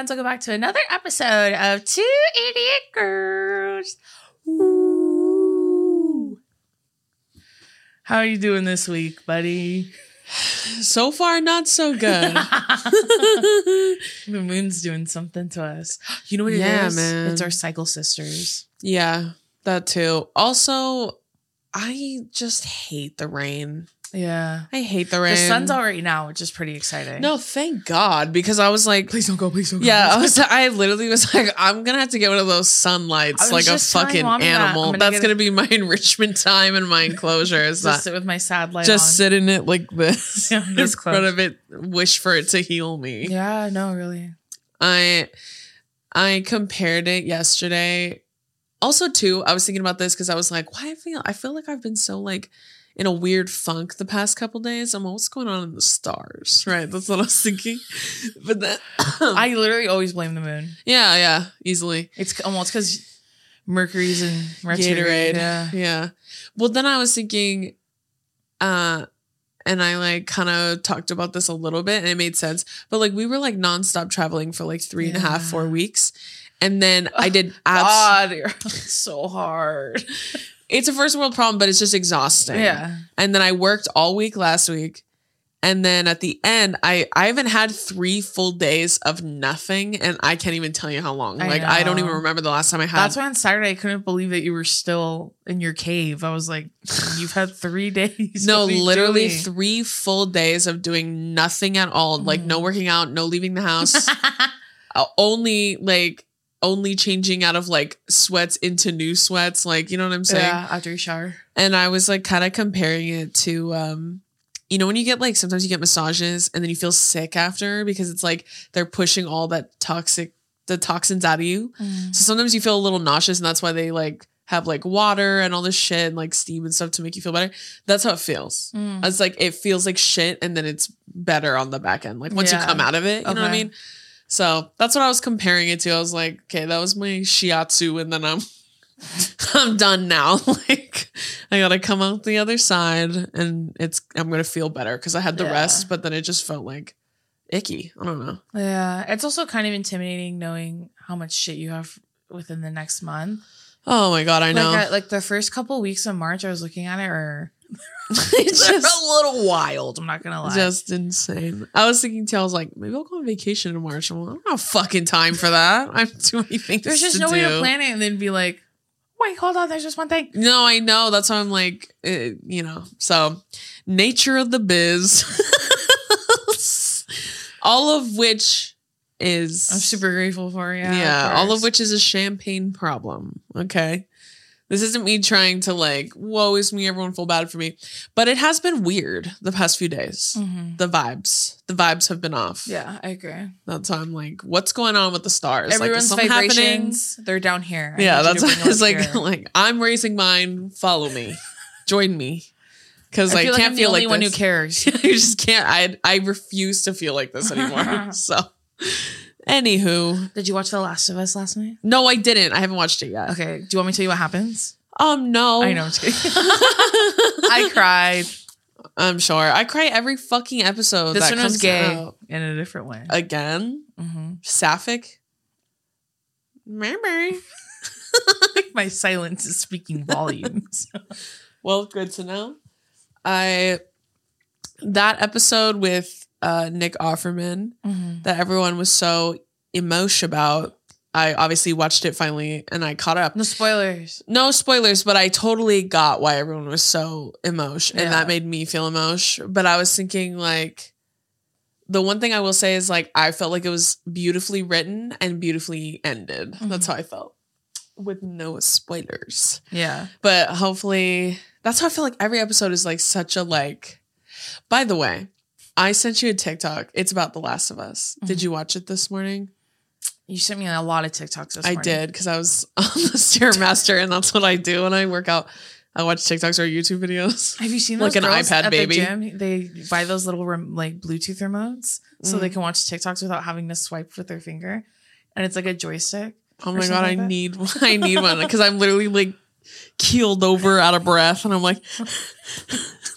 friends. Welcome back to another episode of Two Idiot Girls. Ooh. How are you doing this week, buddy? So far, not so good. the moon's doing something to us. You know what it is? Yeah, man. It's our cycle sisters. yeah, that too. Also, I just hate the rain. Yeah. I hate the rain. The sun's out right now, which is pretty exciting. No, thank God, because I was like, please don't go. Please don't go. yeah, I was. I literally was like, I'm gonna have to get one of those sunlights, like a fucking that. Animal. gonna That's gonna be my enrichment time in my enclosure. Is Just that sit with my sad light just on. sit in it like this Yeah, in front of it, wish for it to heal me. Yeah, no, really. I I compared it yesterday. Also, too, I was thinking about this because I was like, why I feel I feel like I've been so like in a weird funk the past couple days. I'm like, what's going on in the stars? Right. That's what I was thinking. But then I literally always blame the moon. Yeah, yeah, easily. It's almost because Mercury's in retrograde. Gatorade. Yeah. Yeah. Well, then I was thinking, uh, and I like kind of talked about this a little bit and it made sense. But like we were like nonstop traveling for like three and a half, Yeah. four weeks. And then I did abs- God, so hard. It's a first world problem, but it's just exhausting. Yeah. And then I worked all week last week. And then at the end, I I haven't had three full days of nothing, and I can't even tell you how long. I like I don't even remember the last time I had. That's why on Saturday I couldn't believe that you were still in your cave. I was like, you've had three days. no, What are you literally doing? three full days of doing nothing at all. Like no Mm. working out, no leaving the house. uh, only like only changing out of like sweats into new sweats. Like you know what I'm saying? yeah, after your shower. and I was like kind of comparing it to um you know when you get like sometimes you get massages and then you feel sick after because it's like they're pushing all that toxic the toxins out of you. So sometimes you feel a little nauseous and that's why they like have like water and all this shit and like steam and stuff to make you feel better. That's how it feels. Mm. It's like it feels like shit and then it's better on the back end. Like once Yeah. you come out of it, you know what I mean? So that's what I was comparing it to. I was like, okay, that was my shiatsu, and then I'm I'm done now. like I gotta come out the other side and it's I'm gonna feel better because I had the Yeah. rest, but then it just felt like icky. I don't know. Yeah, it's also kind of intimidating knowing how much shit you have within the next month. Oh my god, I know. Like, I, like the first couple weeks of March, I was looking at it, or just a little wild. I'm not gonna lie. just insane. I was thinking too, I was like, maybe I'll go on vacation in March. I'm like, I don't have fucking time for that. I have too many things. There's just to no way to plan it and then be like, wait, hold on, there's just one thing. No, I know. That's why I'm like, eh, you know. So, nature of the biz. all of which is I'm super grateful for you. yeah, all of which is a champagne problem. Okay. This isn't me trying to like, woe is me, everyone feel bad for me. But it has been weird the past few days. Mhm. The vibes. The vibes have been off. Yeah, I agree. That's why I'm like, what's going on with the stars? like, Everyone's happening? vibrations, they're down here. I Yeah, that's why it's like like I'm raising mine. Follow me, join me, because I I, feel can't I'm the feel only like one this. who cares. you just can't. I I refuse to feel like this anymore. so, anywho, Did you watch The Last of Us last night? no, I didn't. I haven't watched it yet. Okay. Do you want me to tell you what happens? Um, no, I know. I'm just kidding. I cried. I'm sure. I cry every fucking episode. This that one was comes gay out. in a different way. again. hmm Sapphic. Mary. My silence is speaking volumes. Well, good to know. I that episode with uh Nick Offerman Mhm. that everyone was so emotion about. I obviously watched it finally and I caught up. No spoilers. No spoilers, but I totally got why everyone was so emotion and Yeah. that made me feel emotion. But I was thinking like the one thing I will say is like I felt like it was beautifully written and beautifully ended. That's how I felt. With no spoilers. Yeah. But hopefully that's how I feel like every episode is like such a like by the way, I sent you a TikTok. It's about The Last of Us. Did Mhm. you watch it this morning? You sent me a lot of TikToks this I morning. did because I was on the Stairmaster, and that's what I do when I work out. I watch TikToks or YouTube videos. Have you seen Like an iPad at baby. The gym? They buy those little rem- like Bluetooth remotes so Mm. they can watch TikToks without having to swipe with their finger, and it's like a joystick. Oh my god, I like that? need I need one because I'm literally like keeled over out of breath, and I'm like,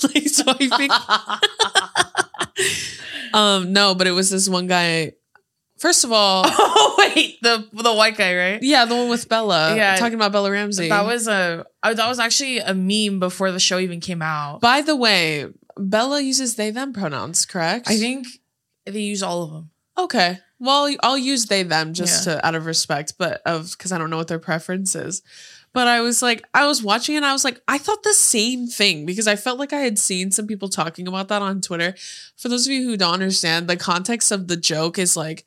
like swiping. um, no, but it was this one guy first of all, Oh wait, the the white guy, right? yeah, the one with Bella. Yeah. talking about Bella Ramsey. That was a uh, that was actually a meme before the show even came out. By the way, Bella uses they them pronouns, correct? I think they use all of them. Okay. Well, I'll use they them just to out of respect, but of because I don't know what their preference is. But I was like, I was watching it and I was like, I thought the same thing because I felt like I had seen some people talking about that on Twitter. For those of you who don't understand, the context of the joke is like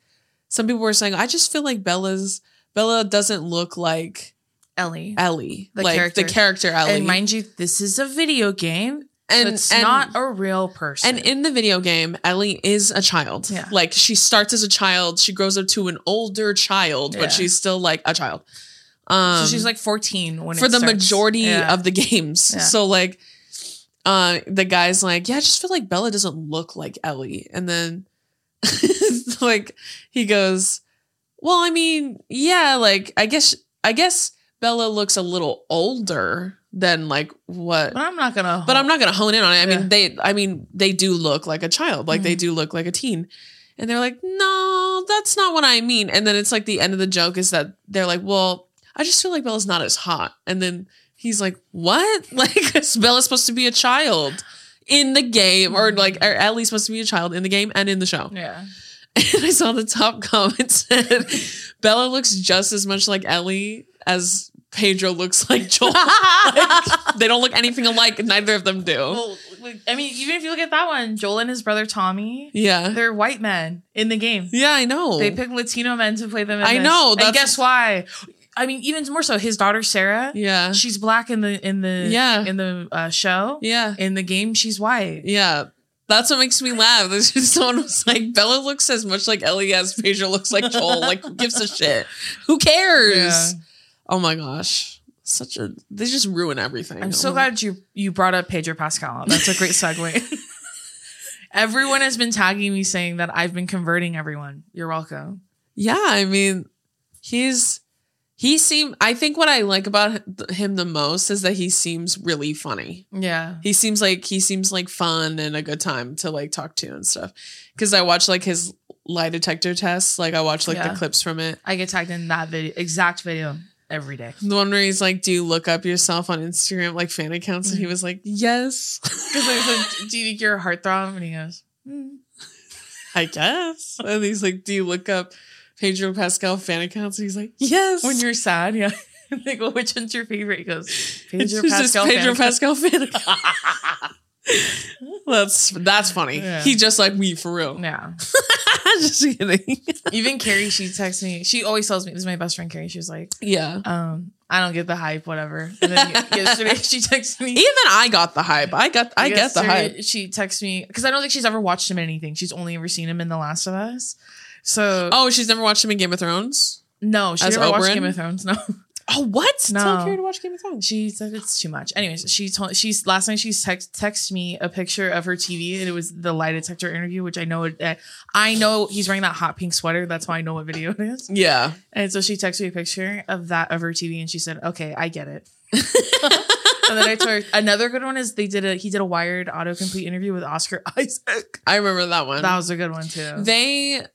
some people were saying, I just feel like Bella's Bella doesn't look like Ellie. Ellie. The like character. the character Ellie. And mind you, this is a video game. and And it's and- not a real person. And in the video game, Ellie is a child. Yeah. Like she starts as a child, she grows up to an older child, Yeah. but she's still like a child. Um, so she's like 14 when for the starts. majority Yeah. of the games. Yeah. So like, uh, the guy's like, yeah, I just feel like Bella doesn't look like Ellie, and then like he goes, well, I mean, yeah, like I guess I guess Bella looks a little older than like what But I'm not gonna. but I'm not gonna hone in on it. I Yeah. mean, they, I mean, they do look like a child, like they Mhm. do look like a teen, and they're like, no, that's not what I mean. And then it's like the end of the joke is that they're like, well, I just feel like Bella's not as hot, and then he's like, what? Like Bella's supposed to be a child in the game, or like, or at least supposed to be a child in the game and in the show. Yeah. And I saw the top comment said, Bella looks just as much like Ellie as Pedro looks like Joel. Like, they don't look anything alike. Neither of them do. well, I mean, even if you look at that one, Joel and his brother Tommy, Yeah. they're white men in the game. Yeah, I know. They pick Latino men to play them. In I this. know, And guess why? I mean, even more so, his daughter Sarah. yeah. She's black in the in the Yeah. in the uh, show. Yeah. In the game, she's white. Yeah. That's what makes me laugh. This is someone was like, Bella looks as much like Ellie as Pedro looks like Joel. Like, who gives a shit? Who cares? Yeah. Oh my gosh. Such a they just ruin everything. I'm so Oh. glad you you brought up Pedro Pascal. That's a great segue. everyone has been tagging me saying that I've been converting everyone. You're welcome. Yeah, I mean, he's he seemed I think what I like about him the most is that he seems really funny. Yeah. He seems like he seems like fun and a good time to like talk to and stuff. Cuz I watch like his lie detector tests, like I watch like Yeah. the clips from it. I get tagged in that video exact video every day. The one where he's like, "Do you look up yourself on Instagram like fan accounts?" And he was like, "Yes, Because I said, Do you think you're a heartthrob? And he goes, "Hmm." I guess." And he's like, "Do you look up Pedro Pascal fan accounts?" And he's like, "Yes." When you're sad, yeah. they go, which one's your favorite? He goes, Pedro just Pascal. Pedro fan." Pascal fan that's that's funny. Yeah. He just like me for real. Yeah. just kidding. Even Carrie, she texts me. She always tells me, this is my best friend Carrie. She was like, yeah. um, I don't get the hype, whatever. And then yesterday she texted me. Even I got the hype. I got I get the hype. She texts me because I don't think she's ever watched him in anything. She's only ever seen him in The Last of Us. So Oh, she's never watched him in Game of Thrones. no, she as never watched Oberyn? Game of Thrones. No. Oh, what? No. Tell Carrie to watch Game of Thrones. She said it's too much. Anyways, she told she's last night she text texted me a picture of her TV and it was the lie detector interview, which I know it, uh, I know he's wearing that hot pink sweater. That's why I know what video it is. Yeah. And so she texted me a picture of that of her TV and she said, "Okay, I get it." and then I told her another good one is they did a he did a Wired autocomplete interview with Oscar Isaac. I remember that one. That was a good one too. they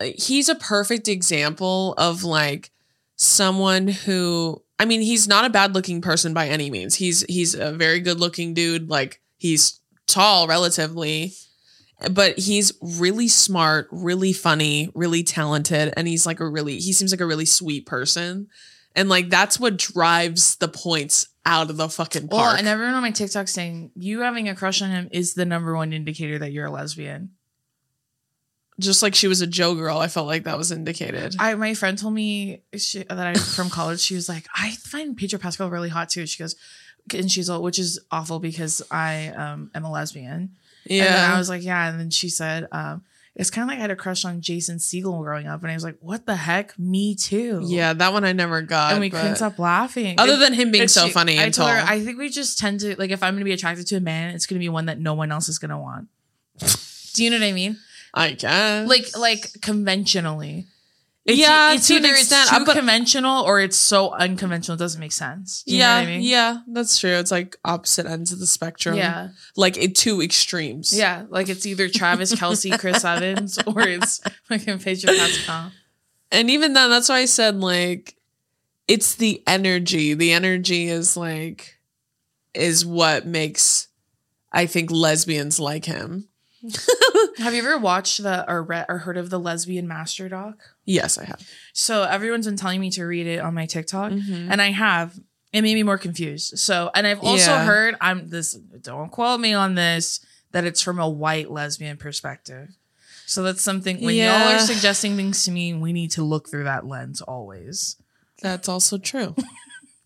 he's a perfect example of like someone who I mean he's not a bad looking person by any means. He's he's a very good looking dude like he's tall relatively but he's really smart, really funny, really talented and he's like a really he seems like a really sweet person. And like that's what drives the points out of the fucking well, and everyone on my TikTok saying you having a crush on him is the number one indicator that you're a lesbian. Just like she was a Joe girl, I felt like that was indicated. I my friend told me she, that I from college. She was like, I find Pedro Pascal really hot too. She goes, and she's all, which is awful because I um am a lesbian. And yeah. I was like, yeah. And then she said, um, it's kind of like I had a crush on Jason Segel growing up, and I was like, what the heck? Me too. yeah, that one I never got. And we couldn't stop laughing. Other It- than him being so funny I and told tall. her, I think we just tend to like if I'm gonna be attracted to a man, it's gonna be one that no one else is gonna want. Do you know what I mean? I guess. Like like conventionally. It's, Yeah, it's to either extent, it's too conventional or it's so unconventional it doesn't make sense. Do you know yeah, what I mean? yeah, that's true. It's like opposite ends of the spectrum. Yeah. like it two extremes. Yeah. Like it's either Travis Kelce, Chris Evans, or it's fucking Pedro Pascal. and even then, that's why I said like, it's the energy. The energy is like, is what makes, I think, lesbians like him. Have you ever watched the or read or heard of the lesbian master doc? Yes, I have. So everyone's been telling me to read it on my TikTok, Mhm. and I have. It made me more confused. So, and I've also Yeah. heard I'm this. Don't quote me on this. That it's from a white lesbian perspective. So that's something when y'all are suggesting things to me, we need to look through that lens always. That's also true.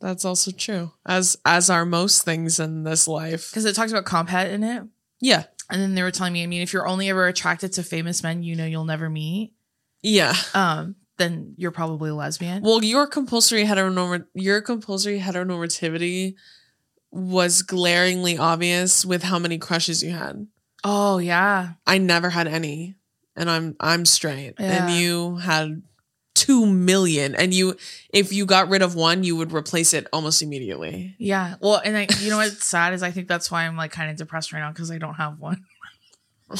That's also true. As as are most things in this life. Because it talks about comphet in it. Yeah. And then they were telling me, I mean, if you're only ever attracted to famous men you know you'll never meet, Yeah. um, then you're probably a lesbian. Well, your compulsory heteronorm your compulsory heteronormativity was glaringly obvious with how many crushes you had. oh yeah. I never had any, and I'm I'm straight, Yeah. and you had two million, and you if you got rid of one, you would replace it almost immediately. Yeah. Well, and I, you know what's sad is I think that's why I'm like kind of depressed right now because I don't have one.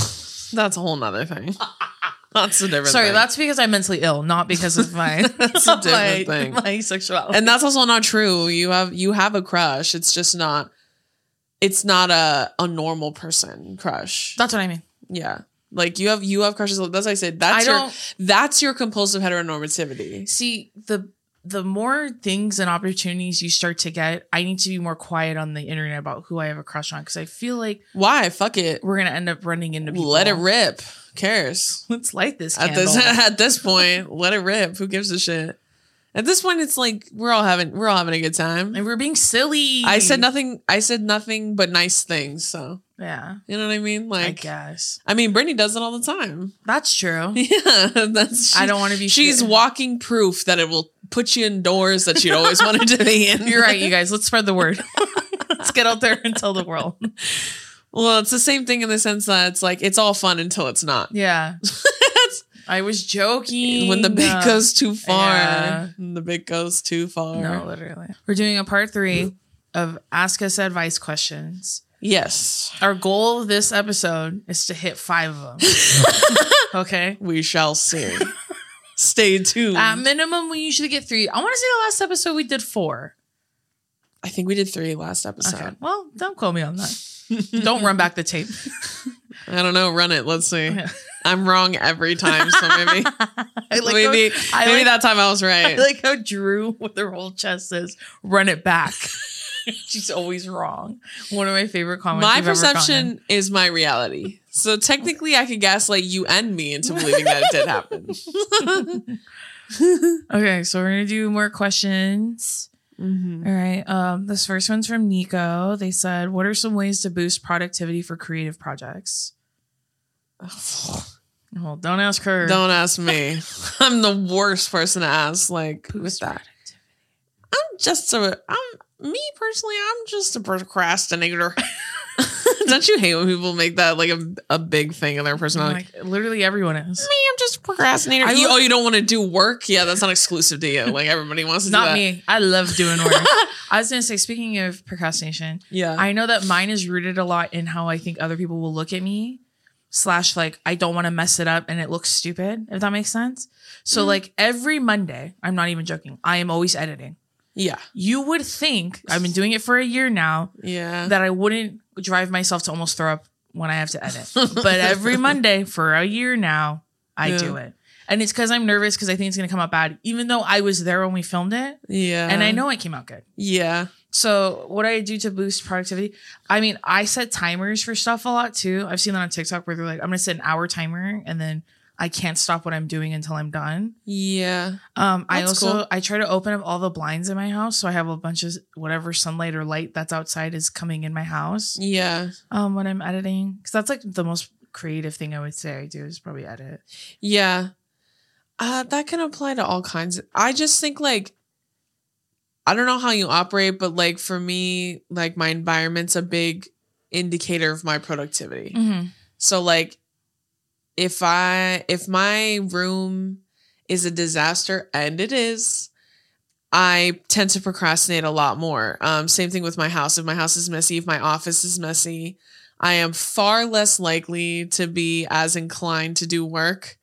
That's a whole nother thing. That's a different. Sorry, thing. that's because I'm mentally ill, not because of my That's a different my, thing. my sexuality. and that's also not true. You have you have a crush. It's just not. It's not a a normal person crush. that's what I mean. Yeah. Like you have you have crushes. That's why I said that's I your that's your compulsive heteronormativity. see the the more things and opportunities you start to get. I need to be more quiet on the internet about who I have a crush on because I feel like Why? Fuck it. we're gonna end up running into people. Let it rip. Who cares? Let's light this At this at this point, let it rip. Who gives a shit? At this point, it's like we're all having we're all having a good time. and we're being silly. I said nothing. I said nothing but nice things. So Yeah, you know what I mean. I Like guess I mean, Brittany does it all the time. that's true. Yeah, that's. I don't want to be. She's walking proof that it will put you in doors that you'd always wanted to be in. You're right, you guys. Let's spread the word. Let's get out there and tell the world. Well, it's the same thing in the sense that it's like it's all fun until it's not. Yeah. I was joking. when the bit Uh, goes too far. yeah. When the bit goes too far. No, literally. We're doing a part three of Ask Us Advice questions. Yes, Our goal of this episode is to hit five of them. okay. we shall see. Stay tuned. At minimum, we usually get three. I want to say the last episode we did four. I think we did three last episode. Okay. Well, don't quote me on that. don't run back the tape. I don't know. Run it. Let's see. Yeah. I'm wrong every time, so maybe like maybe how, I maybe like, that time I was right. I like how Drew with her whole chest says, "Run it back." She's always wrong. One of my favorite comments. my perception is my reality. So technically, I could gaslight you and me into believing that it did happen. Okay, so we're gonna do more questions. Mhm. All right. Um, this first one's from Nico. They said, "What are some ways to boost productivity for creative projects?" Well, don't ask her. Don't ask me. I'm the worst person to ask. Like with Boost that, I'm just a. I'm me personally. I'm just a procrastinator. Don't you hate when people make that like a, a big thing in their personality? Like literally everyone is. me, I'm just a procrastinator. I You- oh, you don't want to do work? Yeah, that's not exclusive to you. Like everybody wants to do Not me. I love doing work. I was gonna say, speaking of procrastination, Yeah. I know that mine is rooted a lot in how I think other people will look at me. Slash, like I don't want to mess it up and it looks stupid. If that makes sense. So, Mhm. like every Monday, I'm not even joking. I am always editing. yeah. You would think I've been doing it for a year now Yeah. that I wouldn't drive myself to almost throw up when I have to edit. but every Monday for a year now, I Yeah. do it. And it's because I'm nervous because I think it's going to come out bad, even though I was there when we filmed it yeah. and I know it came out good. Yeah. So, what I do to boost productivity, I mean, I set timers for stuff a lot too. I've seen that on TikTok where they're like, I'm going to set an hour timer and then I can't stop what I'm doing until I'm done. Yeah. Um, I also cool. I try to open up all the blinds in my house so I have a bunch of whatever sunlight or light that's outside is coming in my house. Yeah. Um, when I'm editing, because that's like the most creative thing I would say I do is probably edit. Yeah. Uh, that can apply to all kinds. I just think like I don't know how you operate, but like for me, like my environment's a big indicator of my productivity. Mm-hmm. So like if I if my room is a disaster, and it is, I tend to procrastinate a lot more. Um, same thing with my house. If my house is messy, if my office is messy, I am far less likely to be as inclined to do work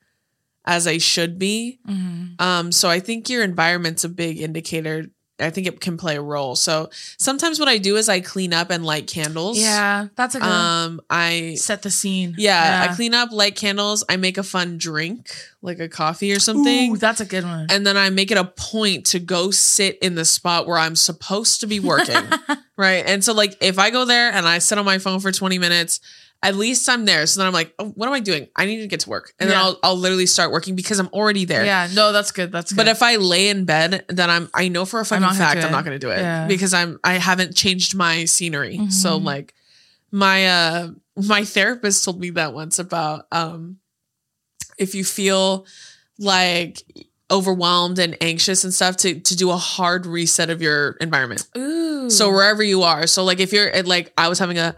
as I should be. Mhm. Um, so I think your environment's a big indicator. I think it can play a role. So sometimes what I do is I clean up and light candles. Yeah, that's a good Um, I set the scene. yeah, I clean up, light candles. I make a fun drink, like a coffee or something. Ooh, that's a good one. and then I make it a point to go sit in the spot where I'm supposed to be working. right. And so, like, if I go there and I sit on my phone for 20 minutes, at least I'm there. So then I'm like, oh, what am I doing? I need to get to work. And then I'll, I'll literally start working because I'm already there. yeah, no, that's good. That's good. But if I lay in bed, then I'm I know for a fucking fact I'm not gonna do it Yeah. because I'm I haven't changed my scenery. So Mhm. like my uh my therapist told me that once about um if you feel like overwhelmed and anxious and stuff to to do a hard reset of your environment. Ooh, So wherever you are. So like if you're like I was having a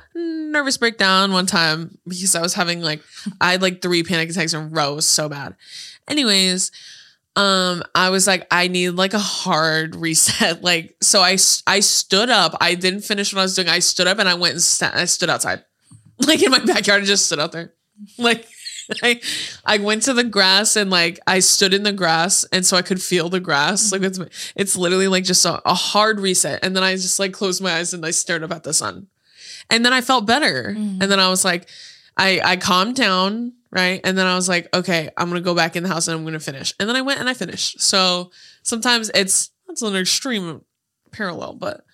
nervous breakdown one time because I was having like I had like three panic attacks in a row. It was so bad. Anyways, um I was like I need like a hard reset. Like so I I stood up. I didn't finish what I was doing. I stood up and I went and sta- I stood outside. Like in my backyard and just stood out there. Like I I went to the grass and like I stood in the grass and so I could feel the grass. Like it's it's literally like just a, a hard reset. And then I just like closed my eyes and I stared up at the sun. And then I felt better. Mhm. And then I was like, I I calmed down, right? And then I was like, okay, I'm gonna go back in the house and I'm gonna finish. And then I went and I finished. So sometimes it's that's an extreme parallel, but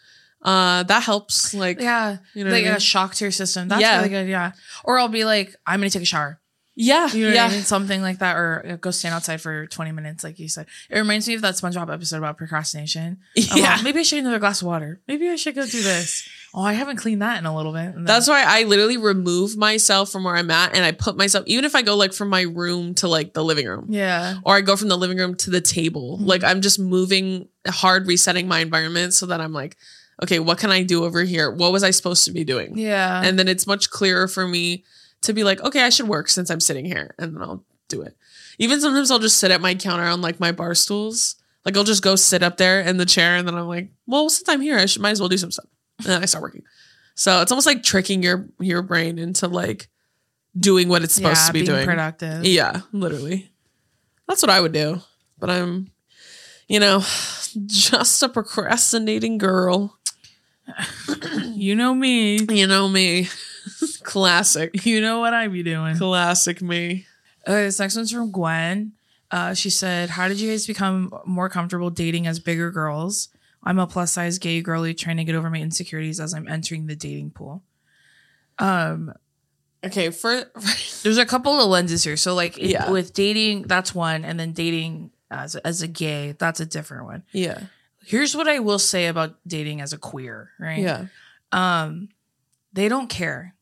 uh that helps. Like yeah, you know, like I a mean? shock to your system. That's Yeah. really good. Yeah, or I'll be like, I'm gonna take a shower. yeah, You know yeah. I mean? Something like that, or uh, go stand outside for 20 minutes, like you said. It reminds me of that SpongeBob episode about procrastination. Yeah. like, maybe I should get another glass of water. Maybe I should go do this. Oh, I haven't cleaned that in a little bit. That's why I literally remove myself from where I'm at and I put myself, even if I go like from my room to like the living room yeah. or I go from the living room to the table, Mhm. like I'm just moving hard, resetting my environment so that I'm like, okay, what can I do over here? What was I supposed to be doing? Yeah. And then it's much clearer for me to be like, okay, I should work since I'm sitting here and then I'll do it. Even sometimes I'll just sit at my counter on like my bar stools. Like I'll just go sit up there in the chair and then I'm like, well, since I'm here, I should might as well do some stuff. And then I start working. So it's almost like tricking your your brain into like doing what it's supposed yeah, to be being doing. productive. Yeah, literally. That's what I would do. But I'm, you know, just a procrastinating girl. You know me. You know me. Classic. You know what I be doing. Classic me. Okay, this next one's from Gwen. Uh, she said, How did you guys become more comfortable dating as bigger girls? I'm a plus size gay girly trying to get over my insecurities as I'm entering the dating pool. Um, Okay, for there's a couple of lenses here. So, like, it- Yeah. with dating, that's one, and then dating as as a gay, that's a different one. yeah. Here's what I will say about dating as a queer, right? Yeah. Um, they don't care.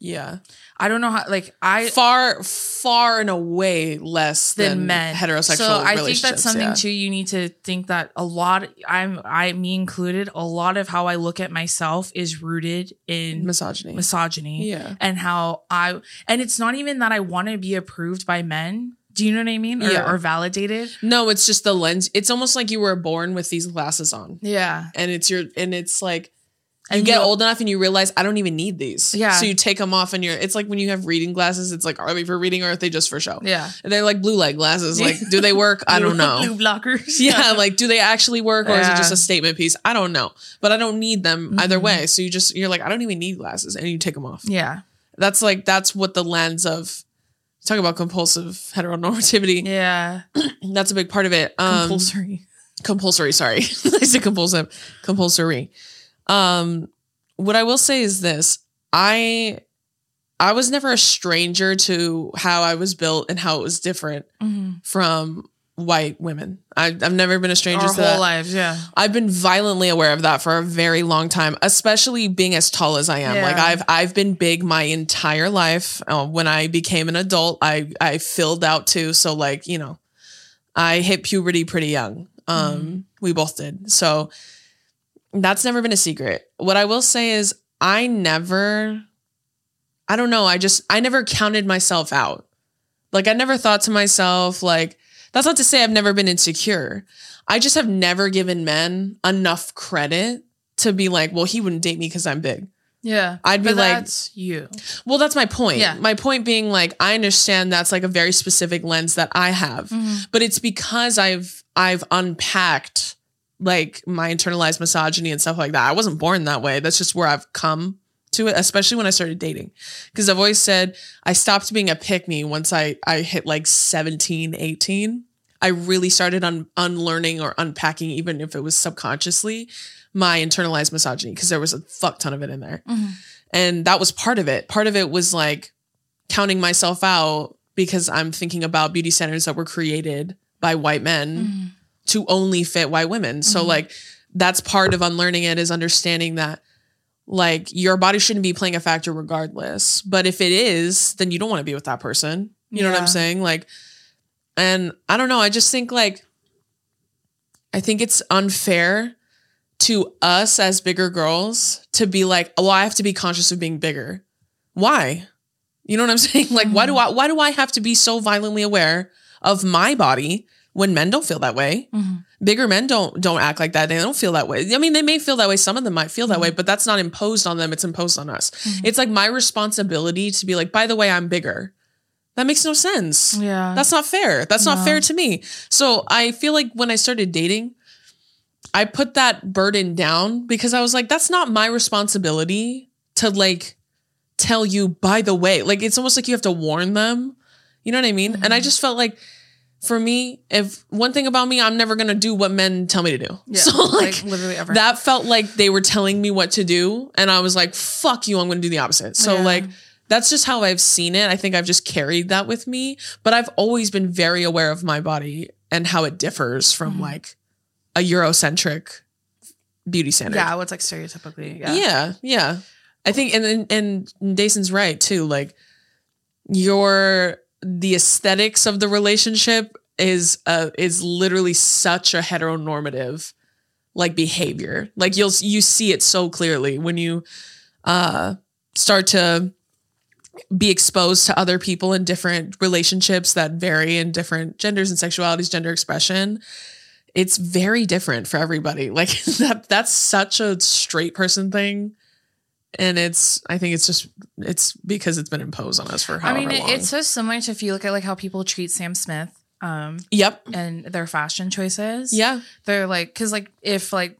Yeah. I don't know how. Like, I Far, far and away less than, than, men. heterosexual So I think that's something yeah. too. You need to think that a lot. I'm I me included. A lot of how I look at myself is rooted in Misogyny. misogyny yeah. and how I. And it's not even that I want to be approved by men. Do you know what I mean? Or, Yeah. or validated. No, it's just the lens. It's almost like you were born with these glasses on. Yeah. And it's your, and it's like, you get old enough and you realize I don't even need these. Yeah. So you take them off and you're it's like when you have reading glasses, it's like are they for reading or are they just for show? Yeah. And they're like blue light glasses. Like, do they work? I don't know. Blue blockers. Yeah, like do they actually work or is it just a statement piece? I don't know. But I don't need them either Mhm. way. So you just you're like, I don't even need glasses and you take them off. Yeah. That's like that's what the lens of talk about compulsive heteronormativity. Yeah. That's a big part of it. Um Compulsory. compulsory sorry i said compulsive compulsory um what i will say is this i i was never a stranger to how i was built and how it was different Mhm. from white women I, i've never been a stranger Our to whole that lives. Yeah. i've been violently aware of that for a very long time especially being as tall as i am Yeah. like i've i've been big my entire life uh, when i became an adult i i filled out too so like you know i hit puberty pretty young um Mhm. we both did so that's never been a secret what i will say is i never i don't know i just i never counted myself out like i never thought to myself like that's not to say I've never been insecure. I just have never given men enough credit to be like, well, he wouldn't date me because I'm big. Yeah. I'd be But like- that's you. Well, that's my point. Yeah. My point being like I understand that's like a very specific lens that I have. Mm-hmm. But it's because I've I've unpacked like my internalized misogyny and stuff like that. I wasn't born that way. That's just where I've come to it, especially when I started dating. Because I've always said I stopped being a pick me once I I hit like 17, 18. I really started un- unlearning or unpacking, even if it was subconsciously, my internalized misogyny because there was a fuck ton of it in there. Mhm. And that was part of it. Part of it was like counting myself out because I'm thinking about beauty centers that were created by white men Mhm. To only fit white women. So Mhm. like that's part of unlearning it is understanding that like your body shouldn't be playing a factor regardless. But if it is, then you don't want to be with that person. You know what I'm saying? Like and I don't know, I just think like I think it's unfair to us as bigger girls to be like, well, I have to be conscious of being bigger. Why? You know what I'm saying? Like, why do I why do I have to be so violently aware of my body when men don't feel that way? Mhm. Bigger men don't don't act like that. They don't feel that way. I mean, they may feel that way. Some of them might feel that way, but that's not imposed on them. It's imposed on us. Mhm. It's like my responsibility to be like, by the way, I'm bigger. That makes no sense. Yeah. That's not fair. That's not fair to me. So I feel like when I started dating, I put that burden down because I was like, that's not my responsibility to like tell you, by the way, like it's almost like you have to warn them. You know what I mean? And I Mhm. just felt like for me, if one thing about me, I'm never gonna do what men tell me to do. yeah. So like, literally ever. that felt like they were telling me what to do. And I was like, fuck you, I'm gonna do the opposite. So Yeah. like that's just how I've seen it. I think I've just carried that with me. But I've always been very aware of my body and how it differs from Mhm. like a Eurocentric beauty standard. yeah, what's like stereotypically. Yeah. Yeah, yeah. I think and and, and Deison's right too. Like your the aesthetics of the relationship is uh is literally such a heteronormative like behavior. Like you'll you see it so clearly when you uh start to be exposed to other people in different relationships that vary in different genders and sexualities, gender expression it's very different for everybody. Like that that's such a straight person thing. And it's I think it's just it's because it's been imposed on us for I however mean, it, it's so similar to if you look at like how people treat Sam Smith um Yep. and their fashion choices. Yeah. They're like, because like if like,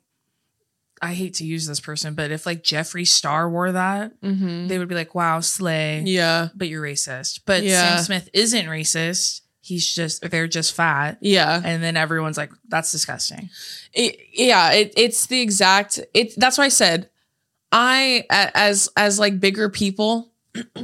I hate to use this person, but if like Jeffree Star wore that, Mm-hmm. they would be like, wow, slay. Yeah. But you're racist. But Yeah. Sam Smith isn't racist. He's just, they're just fat. Yeah. And then everyone's like, that's disgusting. It, yeah, it, it's the exact it that's why I said I as as like bigger people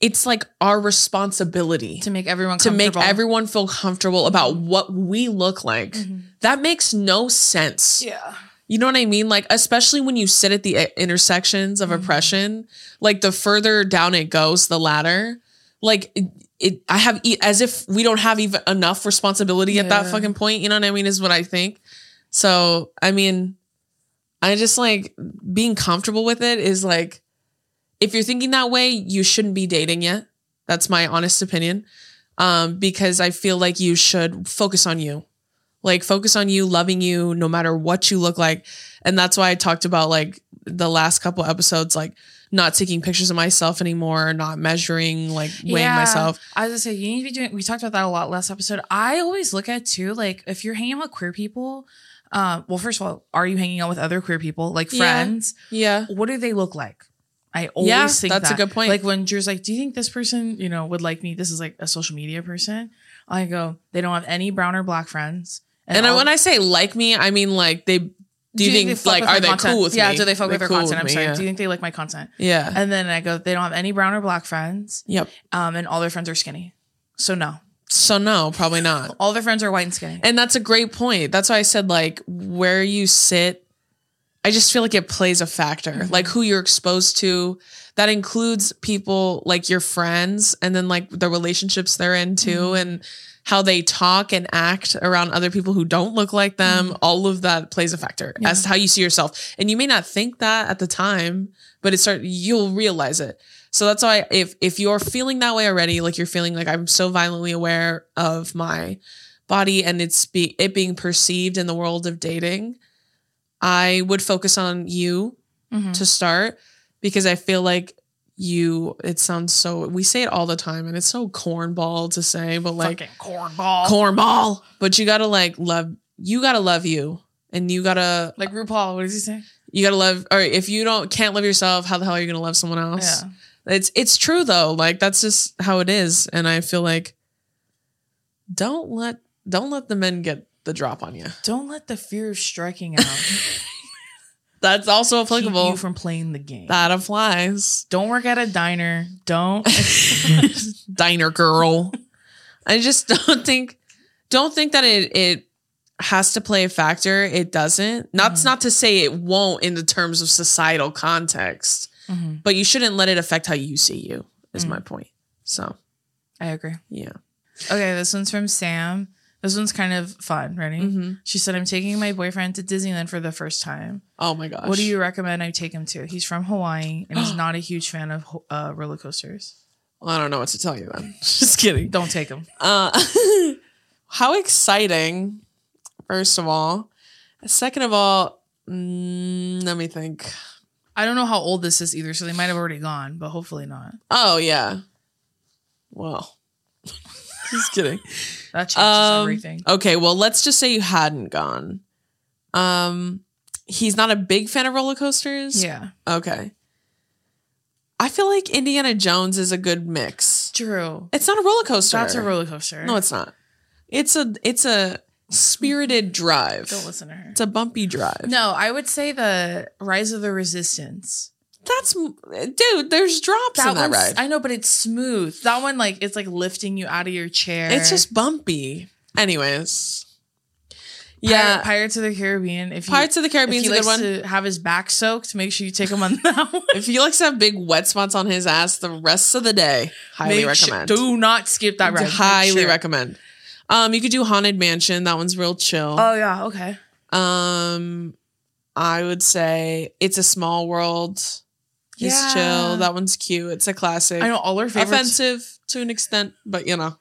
it's like our responsibility To make everyone to make everyone feel comfortable about what we look like. Mhm. That makes no sense. Yeah. You know what I mean? Like, especially when you sit at the intersections of Mhm. oppression, like the further down it goes, the ladder, like it, it I have e- as if we don't have even enough responsibility at that fucking point. You know what I mean? Is what I think. So, I mean, I just like being comfortable with it is like, if you're thinking that way, you shouldn't be dating yet. That's my honest opinion. Um, because I feel like you should focus on you. Like focus on you, loving you no matter what you look like. And that's why I talked about like the last couple episodes, like not taking pictures of myself anymore, not measuring, like weighing Yeah. myself. I was gonna say you need to be doing. We talked about that a lot last episode. I always look at too, like if you're hanging out with queer people. Um, well, first of all, are you hanging out with other queer people, like friends? Yeah. What do they look like? I always Yeah, think that's a good point. Like when Drew's like, "Do you think this person, you know, would like me?" This is like a social media person. I go, "They don't have any brown or black friends." And, I, when I say like me, I mean like they do you they think fuck like are they content? cool with yeah, me? do they fuck They're with their cool content? I'm me, sorry. Yeah. Do you think they like my content? yeah. And then I go, they don't have any brown or black friends. Yep. Um, and all their friends are skinny. So no, So no, probably not. all their friends are white and skinny. And that's a great point. That's why I said like where you sit. I just feel like it plays a factor. Mhm. Like who you're exposed to. That includes people like your friends and then like the relationships they're in too Mhm. and how they talk and act around other people who don't look like them. All of that plays a factor Mm-hmm. Yeah. as to how you see yourself. And you may not think that at the time, but it start you'll realize it. So that's why if if you're feeling that way already, like you're feeling like I'm so violently aware of my body and it's be it being perceived in the world of dating, I would focus on you Mhm. to start because I feel like you it sounds so we say it all the time and it's so cornball to say, but like Fucking cornball. cornball. But you gotta like love you gotta love you. And you gotta like RuPaul, what does he say? you gotta love or if you don't can't love yourself, how the hell are you gonna love someone else? Yeah. It's it's true though. Like that's just how it is. And I feel like don't let don't let the men get the drop on you. Don't let the fear of striking out That's also keep applicable. you from playing the game. that applies. Don't work at a diner. Don't. Diner girl. I just don't think don't think that it it has to play a factor. It doesn't. That's Mhm. not to say it won't in the terms of societal context, Mhm. but you shouldn't let it affect how you see you. Is Mhm. my point. So I agree. yeah. Okay, this one's from Sam. This one's kind of fun. Ready? Mhm. She said, I'm taking my boyfriend to Disneyland for the first time. Oh my gosh. What do you recommend I take him to? He's from Hawaii and he's not a huge fan of uh, roller coasters. Well, I don't know what to tell you then. Just kidding. Don't take him. Uh, how exciting, first of all. Second of all, mm, let me think. I don't know how old this is either, so they might have already gone, but hopefully not. Oh, yeah. Well, just kidding. That changes Um, everything. Okay, well, let's just say you hadn't gone. Um, he's not a big fan of roller coasters. Yeah. Okay. I feel like Indiana Jones is a good mix. True. It's not a roller coaster. That's a roller coaster. No, it's not. It's a it's a spirited drive. Don't listen to her. It's a bumpy drive. No, I would say the Rise of the Resistance. That's dude. There's drops in that ride. I know, but it's smooth. That one, like, it's like lifting you out of your chair. it's just bumpy. Anyways, yeah. Pirates of the Caribbean. If you, Pirates of the if Caribbean's he a good likes one. to have his back soaked, make sure you take him on that one. if he likes to have big wet spots on his ass the rest of the day, highly Make sure- recommend. do not skip that ride. Highly sure. recommend. Um, you could do Haunted Mansion. That one's real chill. Oh yeah, okay. Um, I would say It's a Small World. Yeah. chill. That one's cute. It's a classic. I know all our favorites. Offensive to an extent, but you know.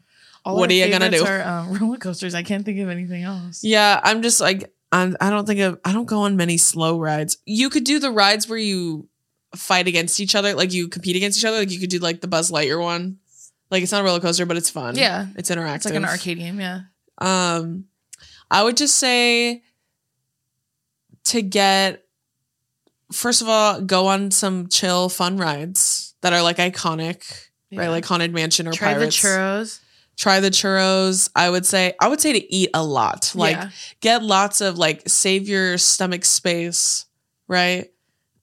all what are you gonna do? Are, um, roller coasters. I can't think of anything else. Yeah, I'm just like I'm, I don't think of, I don't go on many slow rides. You could do the rides where you fight against each other, like you compete against each other. Like you could do like the Buzz Lightyear one. Like it's not a roller coaster, but it's fun. Yeah. it's interactive. It's like an arcade game. Yeah. Um, I would just say to get first of all, go on some chill, fun rides that are like iconic, right? Like Haunted Mansion or Try Pirates. the churros. Try the churros. I would say I would say to eat a lot. Like yeah. get lots of like save your stomach space, right?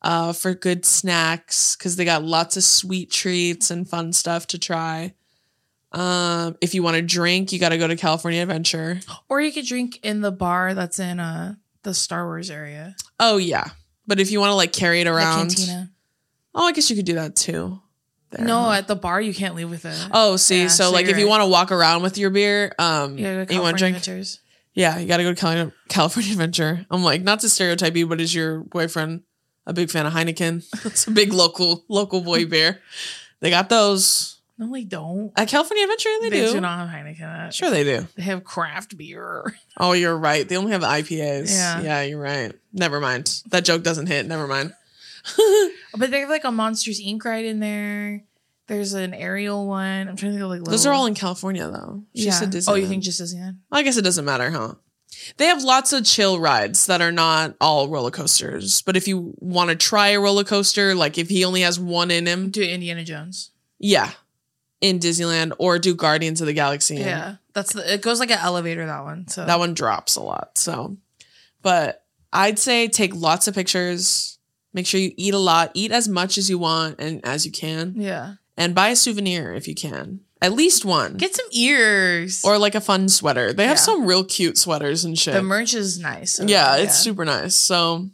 Uh, for good snacks because they got lots of sweet treats and fun stuff to try. Um, if you want to drink, you got to go to California Adventure. Or you could drink in the bar that's in uh the Star Wars area. Oh yeah, but if you want to like carry it around, oh, I guess you could do that too. There. No, at the bar you can't leave with it. Oh, see, Yeah, so, so like if you want to walk around with your beer, um, you go you want to drink, Adventures. yeah, you got to go to Cali- California Adventure. I'm like, not to stereotype you, but is your boyfriend a big fan of Heineken? It's a big local local boy beer. They got those No, they don't. at California Adventure. They, They do. do not have Heineken. at- Sure, they do. They have craft beer. Oh, you're right. They only have IPAs. Yeah. yeah, you're right. Never mind. That joke doesn't hit. Never mind. But they have like a Monsters Inc. ride in there. There's an aerial one. I'm trying to think of like Those are all in California though. She yeah. said Oh, you think just Disneyland? I guess it doesn't matter, huh? They have lots of chill rides that are not all roller coasters. But if you want to try a roller coaster, like if he only has one in him, Do Indiana Jones. yeah, in Disneyland or do Guardians of the Galaxy. Yeah, that's the. It goes like an elevator. That one. So That one drops a lot. So, but I'd say take lots of pictures. Make sure you eat a lot. Eat as much as you want and as you can. Yeah. And buy a souvenir if you can. At least one. Get some ears. or like a fun sweater. They have Yeah. some real cute sweaters and shit. the merch is nice. so, yeah, it's super nice. So,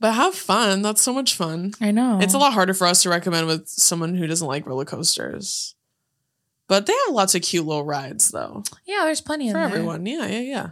but have fun. That's so much fun. I know. It's a lot harder for us to recommend with someone who doesn't like roller coasters. But they have lots of cute little rides though Yeah, there's plenty for everyone. Yeah, yeah, yeah.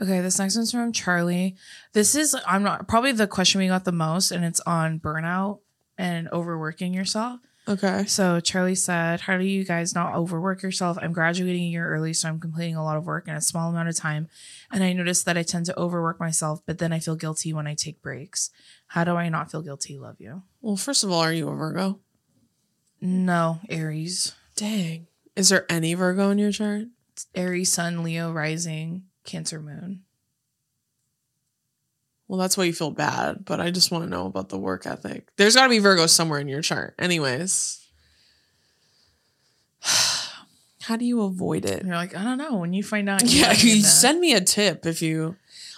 Okay, this next one's from Charlie. This is I'm not probably the question we got the most, and it's on burnout and overworking yourself. Okay. So Charlie said, How do you guys not overwork yourself? I'm graduating a year early, so I'm completing a lot of work in a small amount of time. And I noticed that I tend to overwork myself, but then I feel guilty when I take breaks. How do I not feel guilty? Love you. Well, first of all, are you a Virgo? No, Aries. Dang. Is there any Virgo in your chart? Aries, Sun, Leo, Rising, Cancer, Moon. Well, that's why you feel bad, but I just want to know about the work ethic. There's got to be Virgo somewhere in your chart. Anyways. How do you avoid it? And you're like, I don't know. When you find out, Yeah, you send me a tip if you.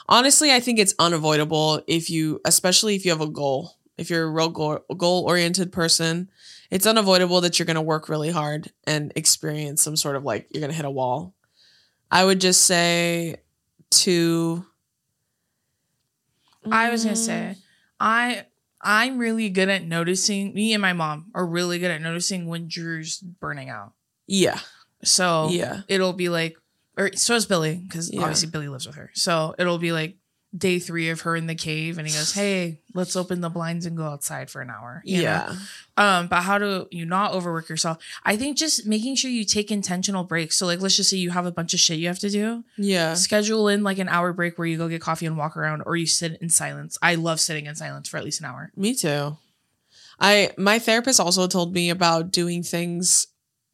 Honestly, I think it's unavoidable if you, especially if you have a goal. If you're a real goal oriented person, it's unavoidable that you're going to work really hard and experience some sort of like you're going to hit a wall. I would just say to. I was gonna Mm, say, I I'm really good at noticing. Me and my mom are really good at noticing when Drew's burning out. Yeah. So Yeah. it'll be like, or so is Billy because Yeah. obviously Billy lives with her. So it'll be like day three of her in the cave, and he goes, "Hey, let's open the blinds and go outside for an hour." you know? Yeah. Um, but how do you not overwork yourself? I think just making sure you take intentional breaks. So like, let's just say you have a bunch of shit you have to do. Yeah. Schedule in like an hour break where you go get coffee and walk around, or you sit in silence. I love sitting in silence for at least an hour. Me too. I my therapist also told me about doing things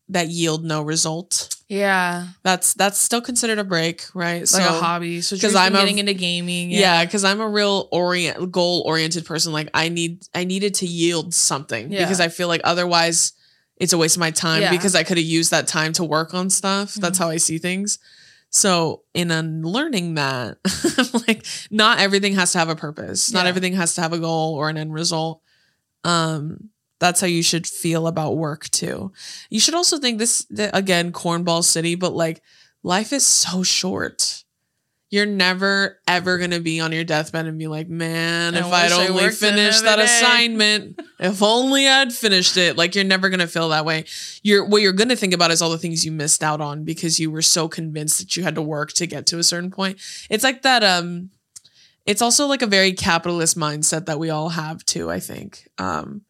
that yield no result. Yeah, That's that's still considered a break, right? like a hobby. So 'cause because I'm I'm a- getting into gaming. Yeah, because I'm a real orient goal oriented person. Like I need I needed to yield something Yeah. because I feel like otherwise it's a waste of my time Yeah. because I could have used that time to work on stuff. That's Mhm. how I see things. So in unlearning that, like not everything has to have a purpose. Not everything has to have a goal or an end result. Um that's how you should feel about work too. You should also think this again cornball city, but like life is so short. You're never ever gonna be on your deathbed and be like, man, I if I'd only finished that day." assignment, if only I'd finished it. Like you're never gonna feel that way. You're what you're gonna think about is all the things you missed out on because you were so convinced that you had to work to get to a certain point. It's like that. Um, it's also like a very capitalist mindset that we all have too. I think, um,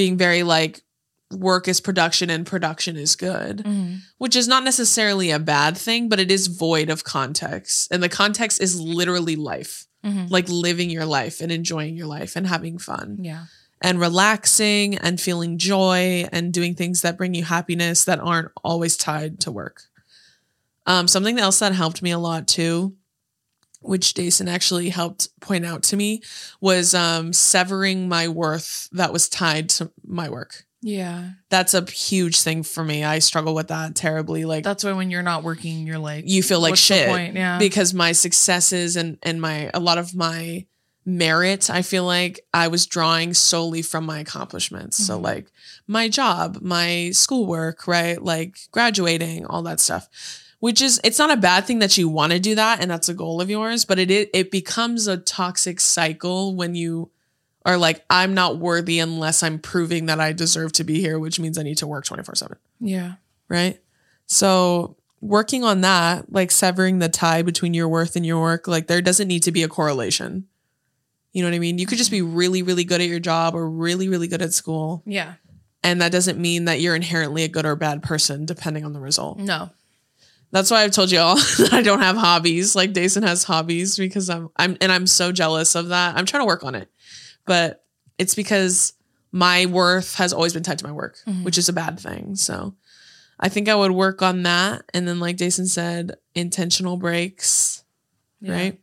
being very like work is production and production is good Mhm. which is not necessarily a bad thing, but it is void of context. And the context is literally life, Mhm. like living your life and enjoying your life and having fun Yeah. and relaxing and feeling joy and doing things that bring you happiness that aren't always tied to work. Um, something else that helped me a lot too, which Jason actually helped point out to me, was um, severing my worth that was tied to my work. Yeah. That's a huge thing for me. I struggle with that terribly. Like That's why when you're not working, you're like, you feel like shit point? Yeah. because my successes and and my a lot of my merit i feel like i was drawing solely from my accomplishments so Mhm. like my job my schoolwork right like graduating all that stuff which is it's not a bad thing that you want to do that and that's a goal of yours but it it, it becomes a toxic cycle when you are like i'm not worthy unless i'm proving that i deserve to be here which means i need to work 24 7 yeah. right? So working on that, like severing the tie between your worth and your work, like there doesn't need to be a correlation. You know what I mean? You could just be really, really good at your job or really, really good at school. Yeah. And that doesn't mean that you're inherently a good or bad person, depending on the result. No. That's why I've told you all that I don't have hobbies. Like Deison has hobbies because I'm I'm and I'm so jealous of that. I'm trying to work on it. But it's because my worth has always been tied to my work, Mhm. which is a bad thing. So I think I would work on that. And then like Deison said, intentional breaks, Yeah. right?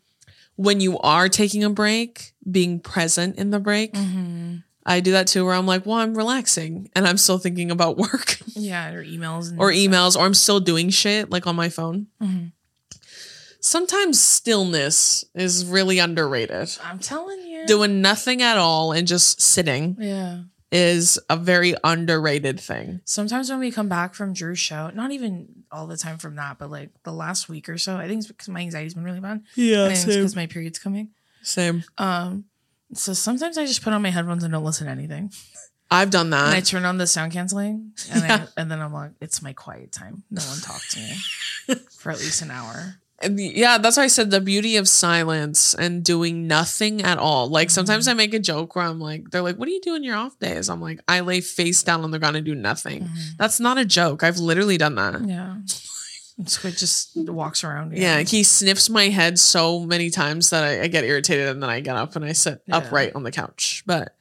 When you are taking a break, being present in the break. Mhm. I do that too where I'm like, well, I'm relaxing and I'm still thinking about work Yeah. Or emails and or stuff. emails or I'm still doing shit like on my phone. Mhm. sometimes stillness is really underrated. I'm telling you. Doing nothing at all and just sitting Yeah. is a very underrated thing. Sometimes when we come back from Drew's show, not even all the time from that, but like the last week or so, I think it's because my anxiety's been really bad. Yeah, because my period's coming. Same. Um, so sometimes I just put on my headphones and don't listen to anything. I've done and I turn on the sound canceling, and Yeah. I, and then I'm like, it's my quiet time. No one talk to me for at least an hour. And yeah, that's why I said the beauty of silence and doing nothing at all. Like sometimes I make a joke where I'm like, they're like, "What do you do in your off days?" I'm like, "I lay face down on the ground and do nothing." Mhm. That's not a joke. I've literally done that. Yeah. Squid just walks around. Yeah, he sniffs my head so many times that I, I get irritated and then I get up and I sit Yeah. upright on the couch. But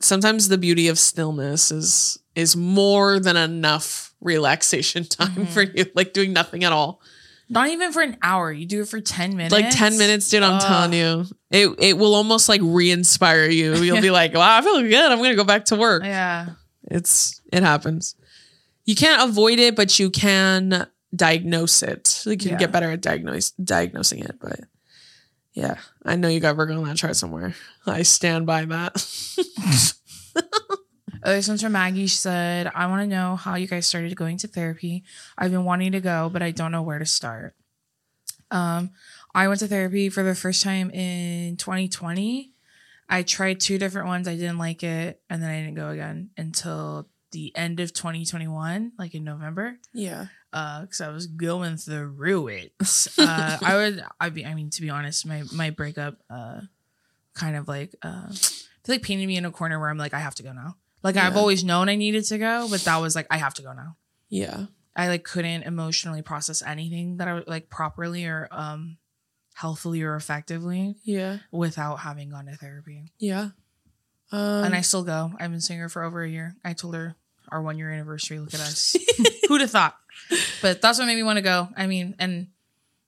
sometimes the beauty of stillness is is more than enough relaxation time Mhm. for you, like doing nothing at all. Not even for an hour. You do it for 10 minutes. Like 10 minutes, dude, I'm Ugh. telling you. It it will almost like re-inspire you. You'll be like, wow, I feel good. I'm gonna go back to work. Yeah. It's it happens. You can't avoid it, but you can diagnose it. Like you can get better at diagnose diagnosing it. But yeah, I know you got work on that chart somewhere. I stand by that. Uh, This one's from Maggie. She said, I want to know how you guys started going to therapy. I've been wanting to go, but I don't know where to start. Um, I went to therapy for the first time in 2020. I tried two different ones. I didn't like it. And then I didn't go again until the end of 2021, like in November. yeah. Uh, because I was going through it. Uh, I would, I be, I mean, to be honest, my my breakup, uh, kind of like, uh, I feel like painted me in a corner where I'm like, I have to go now. Like I've always known I needed to go, but that was like, I have to go now. Yeah. I like couldn't emotionally process anything that I would like properly or um healthily or effectively Yeah. without having gone to therapy. Yeah. Um, and I still go. I've been seeing her for over a year. I told her our one year anniversary. Look at us. Who'd have thought? But that's what made me want to go. I mean, and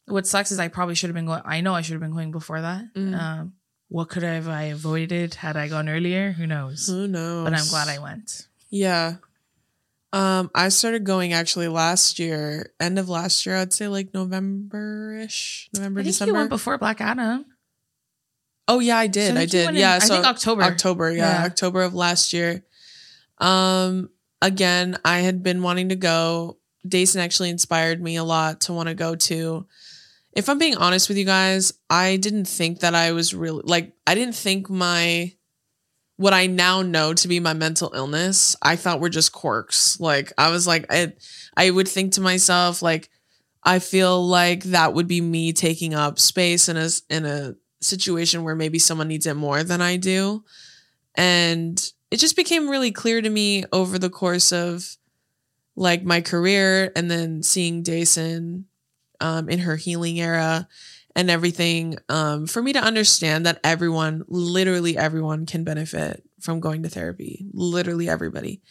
what sucks is I probably should have been going. I know I should have been going before that. Mm. Um, what could I have I avoided had I gone earlier? Who knows? who knows? But I'm glad I went. Yeah. Um, I started going actually last year, end of last year, I'd say like November-ish, November, I think December. you went before Black Adam. oh yeah, I did. So I you did. in- yeah. I so think October. October, yeah, Yeah. October of last year. Um, again, I had been wanting to go. Deison actually inspired me a lot to want to go to. If I'm being honest with you guys, I didn't think that I was really like I didn't think my what I now know to be my mental illness, I thought were just quirks. Like I was like I I would think to myself like I feel like that would be me taking up space in a in a situation where maybe someone needs it more than I do. And it just became really clear to me over the course of like my career and then seeing Deison um, in her healing era and everything um, for me to understand that everyone, literally everyone, can benefit from going to therapy. Literally everybody.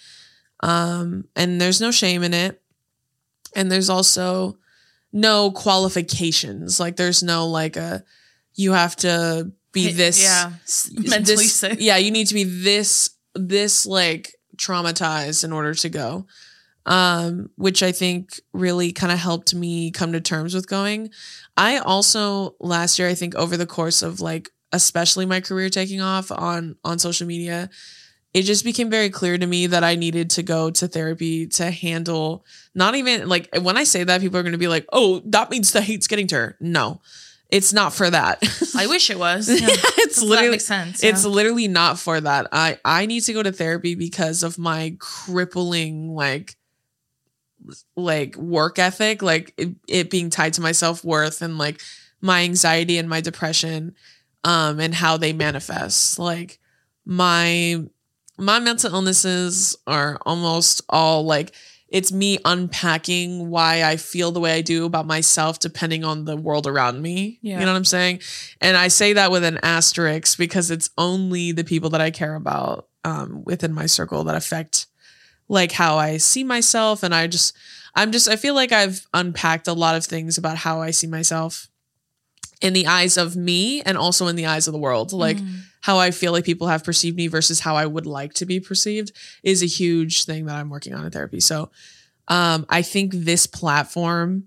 Um, and there's no shame in it. And there's also no qualifications. Like there's no like a you have to be this Yeah. Mentally this- sick. Yeah, you need to be this this like traumatized in order to go. Um, which I think really kind of helped me come to terms with going. I also last year, I think over the course of like especially my career taking off on on social media, it just became very clear to me that I needed to go to therapy to handle not even like when I say that, people are gonna be like, oh, that means the hate's getting to her. No, it's not for that. I wish it was. Yeah, Yeah. it's that literally makes sense. it's literally not for that. I I need to go to therapy because of my crippling like like work ethic, like it, it being tied to my self-worth and like my anxiety and my depression um and how they manifest. Like my my mental illnesses are almost all like it's me unpacking why I feel the way I do about myself depending on the world around me. Yeah. You know what I'm saying? And I say that with an asterisk because it's only the people that I care about um, within my circle that affect like how I see myself. And I just, I'm just, I feel like I've unpacked a lot of things about how I see myself in the eyes of me and also in the eyes of the world. Like, Mhm. how I feel like people have perceived me versus how I would like to be perceived is a huge thing that I'm working on in therapy. So um, I think this platform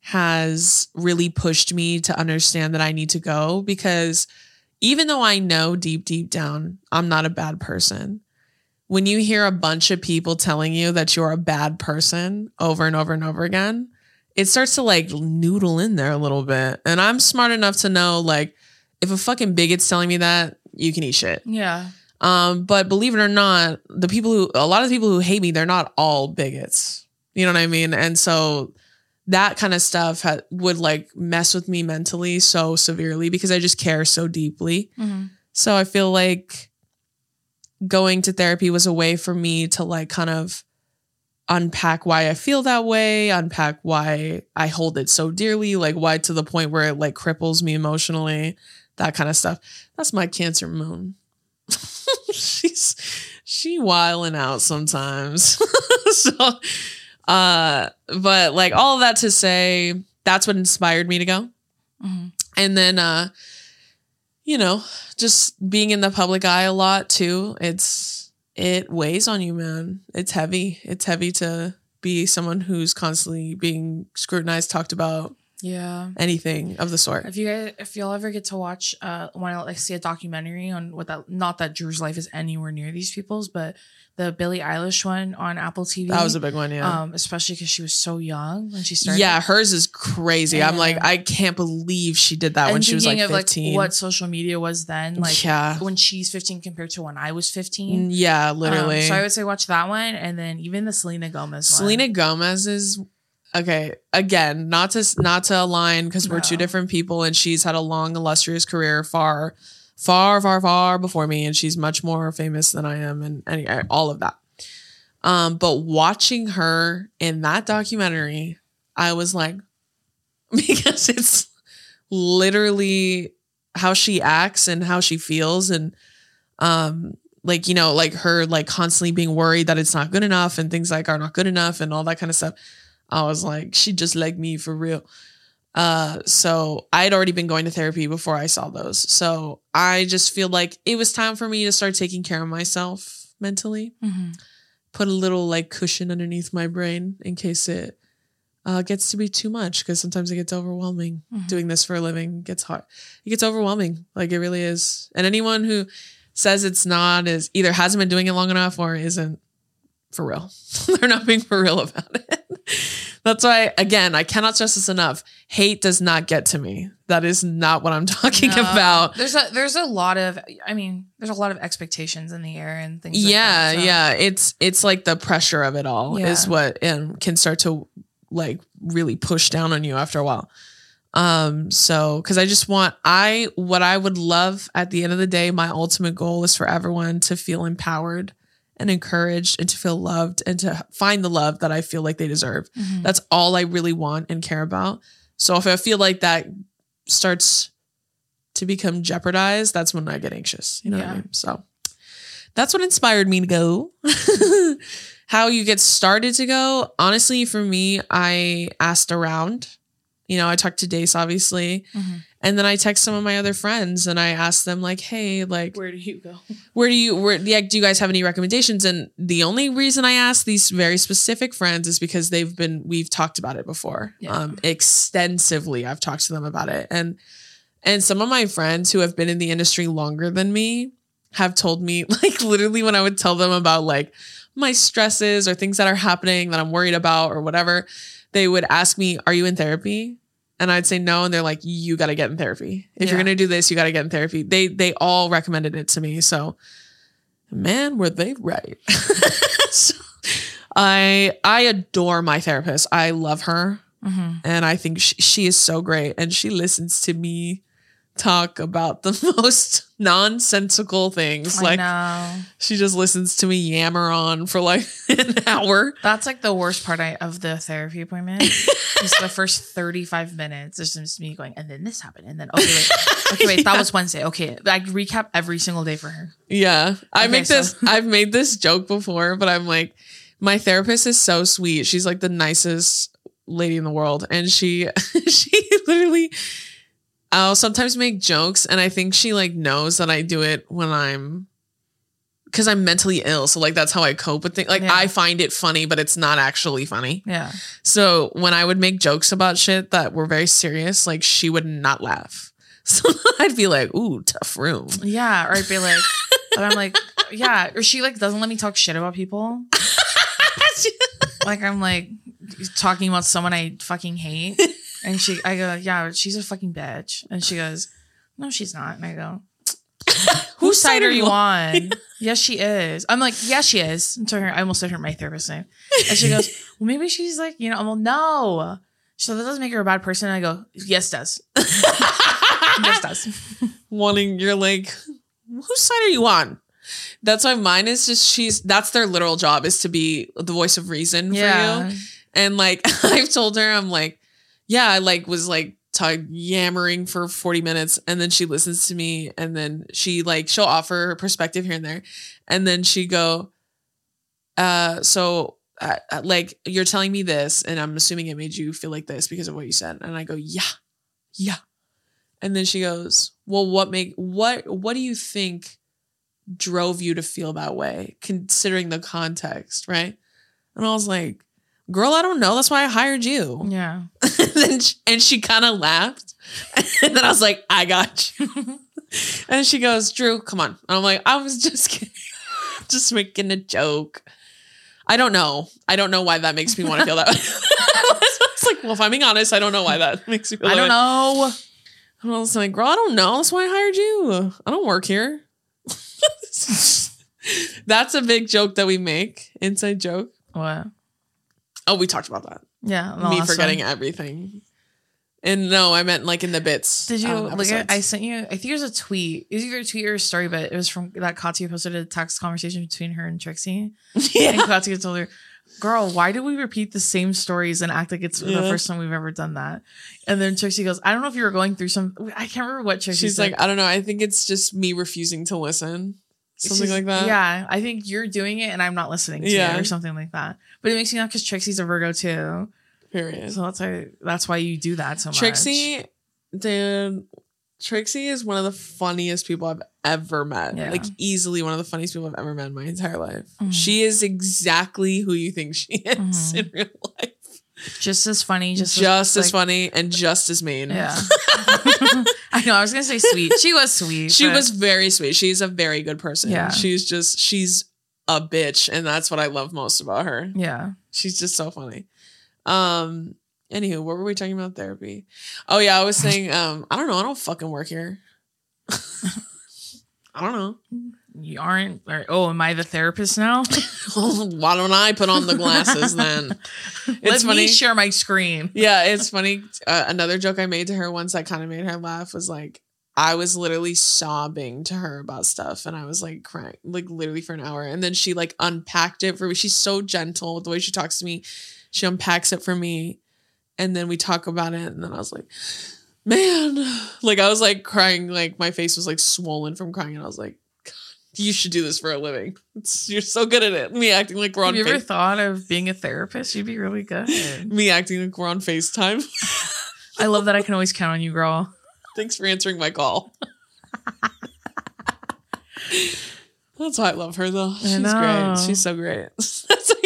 has really pushed me to understand that I need to go because even though I know deep, deep down I'm not a bad person, when you hear a bunch of people telling you that you're a bad person over and over and over again, it starts to like noodle in there a little bit. And I'm smart enough to know like if a fucking bigot's telling me that, you can eat shit. Yeah. Um, but believe it or not, the people who a lot of the people who hate me, they're not all bigots. You know what I mean? And so that kind of stuff ha- would like mess with me mentally so severely because I just care so deeply. Mhm. So I feel like going to therapy was a way for me to like kind of unpack why I feel that way, unpack why I hold it so dearly, like why to the point where it like cripples me emotionally, that kind of stuff. That's my cancer moon. She's she wilding out sometimes. so uh but like all of that to say that's what inspired me to go Mhm. and then uh you know just being in the public eye a lot too it's it weighs on you man. It's heavy. It's heavy to be someone who's constantly being scrutinized talked about Yeah. anything of the sort. If you guys, if y'all ever get to watch, uh, want to like see a documentary on what that, not that Drew's life is anywhere near these people's, but the Billie Eilish one on Apple TV. that was a big one yeah um, especially because she was so young when she started. yeah hers is crazy i'm like i can't believe she did that when she was like thinking 15 of like what social media was then, like yeah when she's 15 compared to when I was 15. yeah Um, literally so I would say watch that one, and then even the Selena Gomez one. Selena Gomez is okay. Again, not to not to align because we're two different people, and she's had a long, illustrious career, far, far, far, far before me, and she's much more famous than I am, and, and all of that. Um, but watching her in that documentary, I was like, because it's literally how she acts and how she feels, and um, like you know like her like constantly being worried that it's not good enough and things like are not good enough and all that kind of stuff i was like she just like me for real uh so i'd already been going to therapy before i saw those. So i just feel like it was time for me to start taking care of myself mentally. Mhm. put a little like cushion underneath my brain in case it uh, gets to be too much because sometimes it gets overwhelming. Mhm. doing this for a living gets hard. It gets overwhelming. Like it really is. And anyone who says it's not is either hasn't been doing it long enough or isn't for real. They're not being for real about it that's why again i cannot stress this enough. Hate does not get to me. That is not what i'm talking No. about. There's a there's a lot of I mean there's a lot of expectations in the air and things. like yeah that, so- yeah. It's it's like the pressure of it all is what um, can start to like really push down on you after a while. Um so because i just want i what i would love at the end of the day my ultimate goal is for everyone to feel empowered and encouraged and to feel loved and to find the love that i feel like they deserve Mhm. that's all i really want and care about so if i feel like that starts to become jeopardized that's when i get anxious you know what i mean so that's what inspired me to go. How you get started to go? Honestly, for me, I asked around. You know, I talked to Dace, obviously, Mhm. And then I text some of my other friends and I ask them, like, "Hey, like, Where do you go? where do you where yeah, do you guys have any recommendations?" And the only reason I ask these very specific friends is because they've been we've talked about it before, Yeah. um, extensively. I've talked to them about it, and and some of my friends who have been in the industry longer than me have told me, like, literally, when I would tell them about like my stresses or things that are happening that I'm worried about or whatever, they would ask me, Are you in therapy? And I'd say no. And they're like, You gotta get in therapy. If you're gonna do this, you gotta get in therapy. They they all recommended it to me. So man, were they right. so, I I adore my therapist. I love her Mhm. and I think she, she is so great. And she listens to me talk about the most nonsensical things. I like know. she just listens to me yammer on for like an hour. That's like the worst part I, of the therapy appointment. is the first 35 minutes. It's just me going, and then this happened. And then, okay, wait. Okay, wait. That was Wednesday. Okay. I recap every single day for her. Yeah. I make so- this I've made this joke before, but I'm like my therapist is so sweet. She's like the nicest lady in the world and she she literally I'll sometimes make jokes and I think she like knows that I do it when I'm cuz I'm mentally ill. So like that's how I cope with things. Like Yeah. I find it funny, but it's not actually funny. Yeah. So when I would make jokes about shit that were very serious, like she would not laugh. So I'd be like, "Ooh, tough room." Yeah. Or I'd be like, and I'm like, yeah. Or she like doesn't let me talk shit about people. Like I'm like talking about someone I fucking hate. And she, I go, yeah, she's a fucking bitch. And she goes, no, she's not. And I go, whose side are you on? yes, she is. I'm like, yes, she is. And to her, I almost said her my therapist's name. And she goes, well, maybe she's like, you know, I'm like, no, So that doesn't make her a bad person. And I go, yes, does. yes, does. Wanting you're like, whose side are you on? That's why mine is just she's that's their literal job is to be the voice of reason for you. And like I've told her, I'm like, yeah, I like was like yammering for 40 minutes and then she listens to me and then she like she'll offer her perspective here and there. And then she go, uh, so uh, like you're telling me this and I'm assuming it made you feel like this because of what you said. And I go, yeah, yeah. And then she goes, well, what make what what do you think drove you to feel that way considering the context, right? And I was like, girl, I don't know. That's why I hired you. Yeah. and, then she, and she kind of laughed. And then I was like, I got you. and she goes, Drew, come on. And I'm like, I was just kidding. just making a joke. I don't know. I don't know why that makes me want to feel that way. it's like, well, if I'm being honest, I don't know why that makes me feel I don't way. know. And I was like, girl, I don't know. That's why I hired you. I don't work here. That's a big joke that we make. Inside joke. What? Oh, we talked about that. Yeah. Me forgetting one. everything. And no, I meant like in the bits. Did you um, look at? I sent you. I think it was a tweet. It was either a tweet or a story, but it was from that Katya posted a text conversation between her and Trixie. Yeah. And yeah. Katya told her, "Girl, why do we repeat the same stories and act like it's the first time we've ever done that?" And then Trixie goes, "I don't know if you were going through some. I can't remember what Trixie She's said. like, I don't know. I think it's just me refusing to listen. Something just- like that. Yeah, I think you're doing it and I'm not listening to Yeah. you or something like that. But it makes me laugh because Trixie's a Virgo too. Period. So that's why that's why you do that so much. Trixie, dude, Trixie is one of the funniest people I've ever met. Yeah. Like easily one of the funniest people I've ever met in my entire life. Mhm. She is exactly who you think she is Mhm. in real life. Just as funny, just Just, as like- funny and just as mean. Yeah. I know. I was gonna say sweet. She was sweet. she but- was very sweet. She's a very good person. Yeah. She's just she's a bitch, and that's what I love most about her. Yeah. She's just so funny. Um. Anywho, what were we talking about therapy? Oh yeah, I was saying. Um. I don't know. I don't fucking work here. I don't know. You aren't. Or, oh, am I the therapist now? Why don't I put on the glasses then? It's Let funny. me share my screen. yeah, it's funny. Uh, another joke I made to her once that kind of made her laugh was like, I was literally sobbing to her about stuff, and I was like crying, like literally for an hour. And then she like unpacked it for me. She's so gentle with the way she talks to me. She unpacks it for me, and then we talk about it. And then I was like, man, like I was like crying, like my face was like swollen from crying, and I was like. "God, You should do this for a living. It's, you're so good at it. Me acting like we're on Have you ever thought of being a therapist? You'd be really good. me acting like we're on FaceTime. I love that I can always count on you, girl. Thanks for answering my call. That's why I love her though. She's great. She's so great.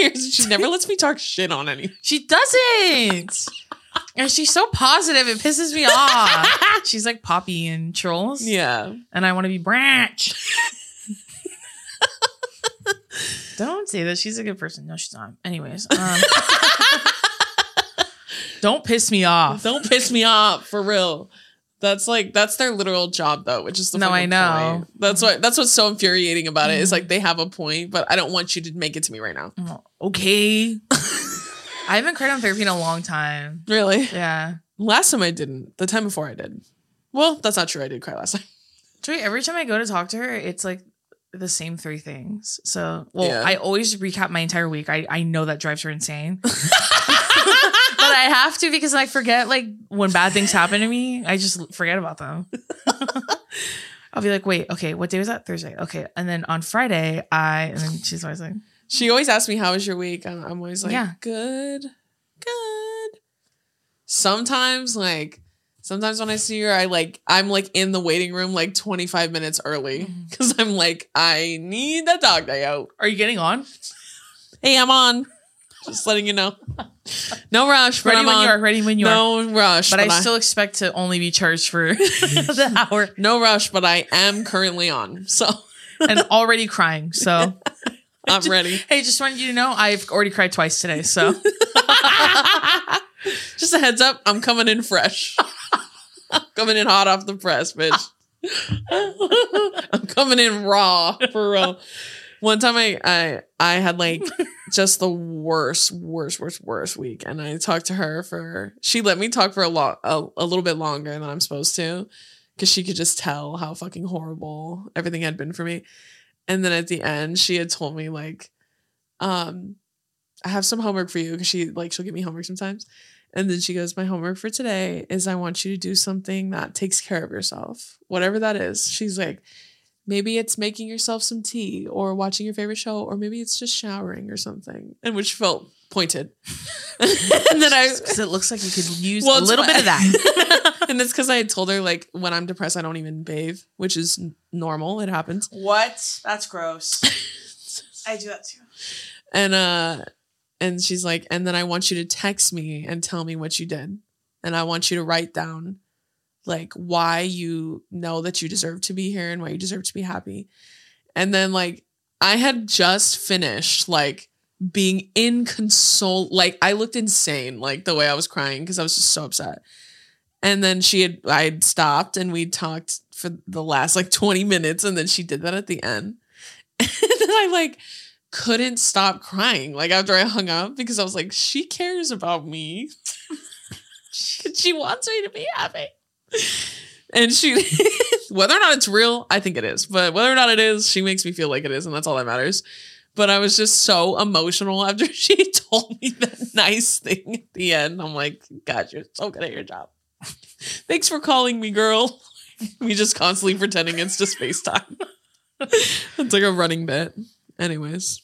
She never lets me talk shit on any. She doesn't. and she's so positive. It pisses me off. She's like Poppy and Trolls. Yeah. And I want to be Branch. Don't say that. She's a good person. No, she's not. Anyways. Um, don't piss me off. Don't piss me off for real. That's like that's their literal job though, which is the No, I know. point. That's what that's what's so infuriating about it. Is like they have a point, but I don't want you to make it to me right now. Oh, okay. I haven't cried on therapy in a long time. Really? Yeah. Last time I didn't. The time before I did. Well, that's not true. I did cry last time. Every time I go to talk to her, it's like the same three things. So, well, Yeah. I always recap my entire week. I, I know that drives her insane. but I have to because I forget, like, when bad things happen to me, I just forget about them. I'll be like, wait, okay, what day was that? Thursday. Okay. And then on Friday, I, and then she's always like, She always asks me, "How was your week?" I'm, I'm always like, Yeah. "Good, good." Sometimes, like, sometimes when I see her, I like, I'm like in the waiting room like 25 minutes early mm-hmm. because I'm like, I need the dog day out. are you getting on? Hey, I'm on. Just letting you know. No rush, but Ready I'm when on. you are, ready when you are. no rush, But I still expect to only be charged for the hour no rush, but I am currently on, so and already crying. So, I'm ready. hey, just wanted you to know I've already cried twice today. So, Just a heads up, I'm coming in fresh. I'm coming in hot off the press, bitch. I'm coming in raw for real. One time I I I had like just the worst, worst, worst, worst week. And I talked to her for she let me talk for a lot a, a little bit longer than I'm supposed to. Cause she could just tell how fucking horrible everything had been for me. And then at the end, she had told me like, um, I have some homework for you because she like she'll give me homework sometimes. And then she goes, My homework for today is I want you to do something that takes care of yourself, whatever that is. She's like, maybe it's making yourself some tea or watching your favorite show, or maybe it's just showering or something. And which felt pointed. and then I, Because it looks like you could use Well, a little bit of that. and it's because I had told her, like, when I'm depressed, I don't even bathe, which is normal. It happens. what? That's gross. I do that too. And uh and she's like, and then I want you to text me and tell me what you did. And I want you to write down like why you know that you deserve to be here and why you deserve to be happy. And then like I had just finished like being inconsol like I looked insane like the way I was crying because I was just so upset. And then she had I had stopped and we talked for the last like 20 minutes and then she did that at the end. And then I like couldn't stop crying like after I hung up because I was like, she cares about me. she wants me to be happy. And she, whether or not it's real, I think it is. But whether or not it is, she makes me feel like it is. And that's all that matters. But I was just so emotional after she told me that nice thing at the end. I'm like, God, you're so good at your job. Thanks for calling me, girl. we just constantly pretending it's just FaceTime. it's like a running bit. Anyways,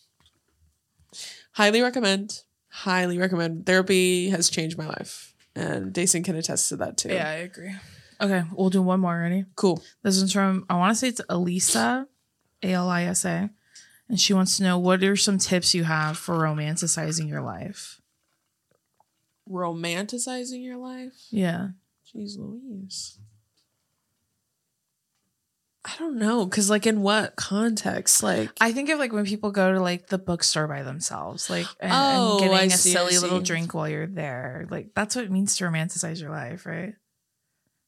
highly recommend. Highly recommend. Therapy has changed my life, and Deison can attest to that too. Yeah, I agree. Okay, we'll do one more. Ready? cool. This one's from, I want to say it's Elisa, A L I S A. And she wants to know what are some tips you have for romanticizing your life? Romanticizing your life. Yeah. Jeez Louise. I don't know, cause like in what context? Like I think of like when people go to like the bookstore by themselves, like and, Oh, and getting a see, silly little drink while you're there. Like that's what it means to romanticize your life, right?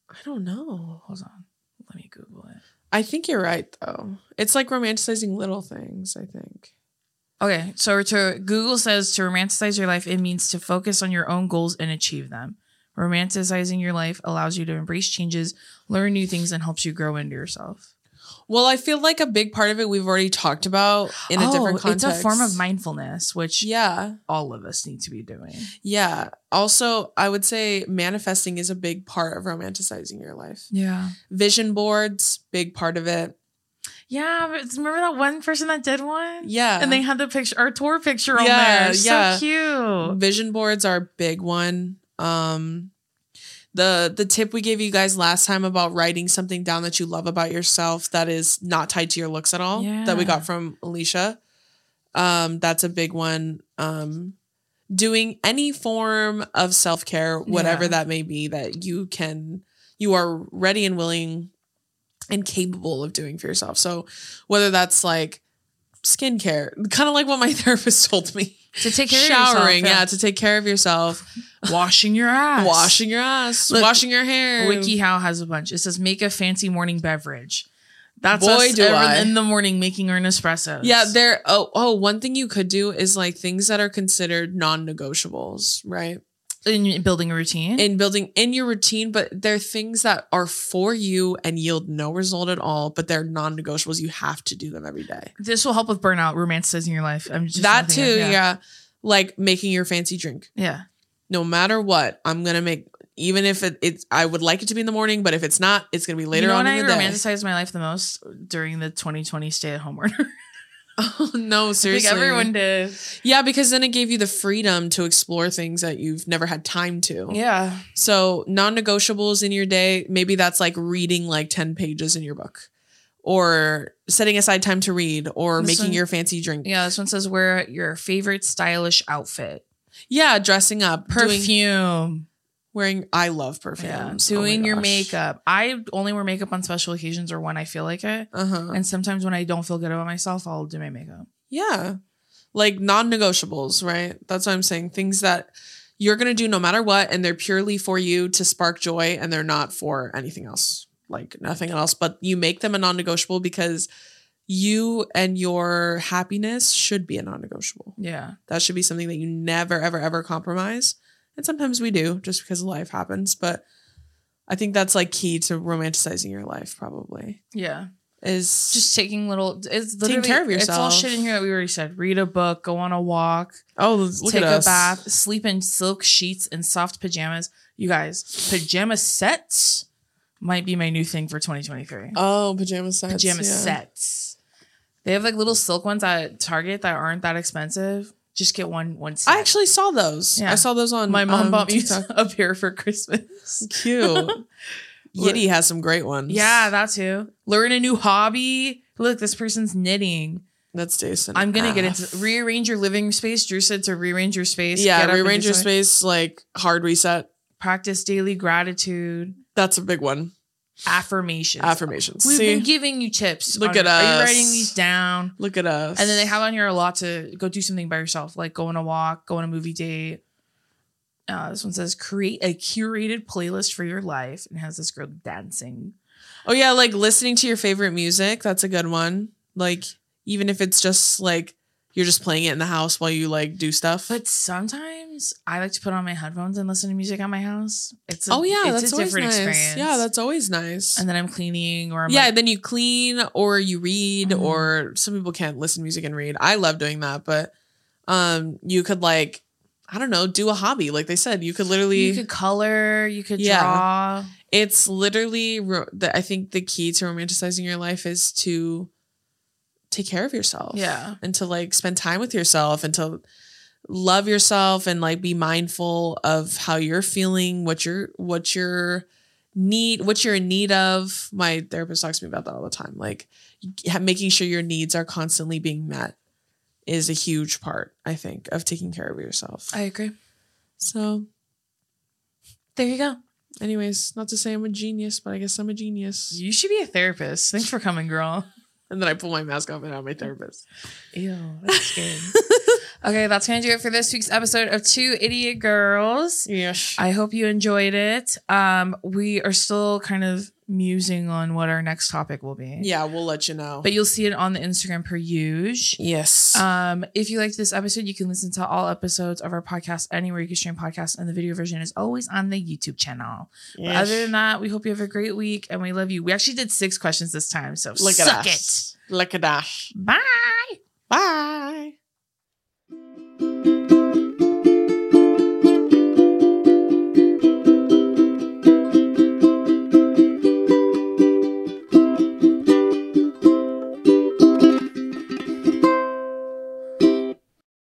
I don't know. Hold on. Let me Google it. I think you're right though. It's like romanticizing little things, I think. Okay, so to Google says to romanticize your life, it means to focus on your own goals and achieve them. Romanticizing your life allows you to embrace changes, learn new things, and helps you grow into yourself. Well, I feel like a big part of it we've already talked about in a different context. Oh, It's a form of mindfulness, which Yeah. all of us need to be doing. Yeah. Also, I would say manifesting is a big part of romanticizing your life. Yeah. Vision boards, big part of it. Yeah, but remember that one person that did one? Yeah. And they had the picture, our tour picture on Yeah, there. So yeah. cute. vision boards are a big one. Um the the tip we gave you guys last time about writing something down that you love about yourself that is not tied to your looks at all that we got from Alicia. Um that's a big one. Um doing any form of self-care whatever Yeah. that may be that you can you are ready and willing and capable of doing for yourself. So whether that's like skincare, kind of like what my therapist told me. To take care Showering, of yourself. yeah, to take care of yourself. Washing your ass. Washing your ass, Look, washing your hair. WikiHow has a bunch. It says make a fancy morning beverage. That's Boy, us do every- I. in the morning making our Nespressos. Yeah, there. Oh, oh, one thing you could do is like things that are considered non-negotiables, right? In building a routine. In building in your routine, but they're things that are for you and yield no result at all, but they're non-negotiables. You have to do them every day. this will help with burnout, romanticizing your life. I'm just that too, I- yeah. Like making your fancy drink. yeah. No matter what, I'm gonna make. Even if it, it's, I would like it to be in the morning, but if it's not, it's gonna be later you know on when in I the day. my life the most during the 2020 stay-at-home order. Oh no, I think seriously. everyone did. Yeah, because then it gave you the freedom to explore things that you've never had time to. Yeah. So, non negotiables in your day, maybe that's like reading like 10 pages in your book or setting aside time to read or This making one- your fancy drink. Yeah. This one says wear your favorite stylish outfit. Yeah, dressing up, doing, Perfume. Wearing. I love perfume. Yeah. Doing your makeup. I only wear makeup on special occasions or when I feel like it. Uh huh. And sometimes when I don't feel good about myself, I'll do my makeup. Yeah. Like non negotiables, right? That's what I'm saying. Things that you're going to do no matter what, and they're purely for you to spark joy, and they're not for anything else, like nothing else. But you make them a non negotiable because you and your happiness should be a non-negotiable. Yeah. That should be something that you never, ever, ever compromise. And sometimes we do just because life happens. But I think that's like key to romanticizing your life, probably. Yeah. Is Just taking little it's Taking care of yourself. It's all shit in here that we already said. Read a book, go on a walk, oh, look take a us. bath, sleep in silk sheets and soft pajamas. You guys, pajama sets might be my new thing for 2023. Oh, pajama sets. pajama yeah. sets. They have like little silk ones at Target that aren't that expensive. Just get one one set. I actually saw those. Yeah. I saw those on my mom um, bought me a pair for Christmas. Cute. Yitty has some great ones. Yeah, that too. Learn a new hobby. Look, this person's knitting. that's Jason. I'm gonna get F. into rearrange your living space. Drew said to rearrange your space. Yeah, rearrange your space, like hard reset. Practice daily gratitude. That's a big one. Affirmations. Affirmations. We've See, been giving you tips. Look at Are you writing these down? look at us. And then they have on here a lot to go do something by yourself, like go on a walk, go on a movie date. Uh, this one says create a curated playlist for your life and has this girl dancing. Oh yeah, like listening to your favorite music. That's a good one. Like even if it's just like you're just playing it in the house while you like do stuff. But sometimes I like to put on my headphones and listen to music at my house. It's a, oh yeah, that's a always different nice. experience. Yeah, that's always nice. and then I'm cleaning or I'm yeah, like, then you clean or you read Mhm. or some people can't listen to music and read. I love doing that, but um you could like I don't know, do a hobby. Like they said, you could literally you could color, you could Yeah. draw. it's literally the, I think the key to romanticizing your life is to take care of yourself. Yeah. And to like spend time with yourself and to love yourself and like be mindful of how you're feeling, what you're what you're need what you're in need of. My therapist talks to me about that all the time. Like making sure your needs are constantly being met is a huge part, I think, of taking care of yourself. I agree. So There you go. anyways, not to say I'm a genius, but I guess I'm a genius. You should be a therapist. Thanks for coming, girl. And then I pull my mask off and I'm my therapist. Ew, that's scary. okay, that's gonna do it for this week's episode of Two Idiot Girls. Yes. I hope you enjoyed it. Um, we are still kind of musing on what our next topic will be. Yeah, we'll let you know. But you'll see it on the Instagram per usual. yes. Um, if you liked this episode, you can listen to all episodes of our podcast anywhere you can stream podcasts, and the video version is always on the YouTube channel. But other than that, we hope you have a great week and we love you. We actually did six questions this time, so Look at suck us. Look at it. Bye. Bye. Thank you.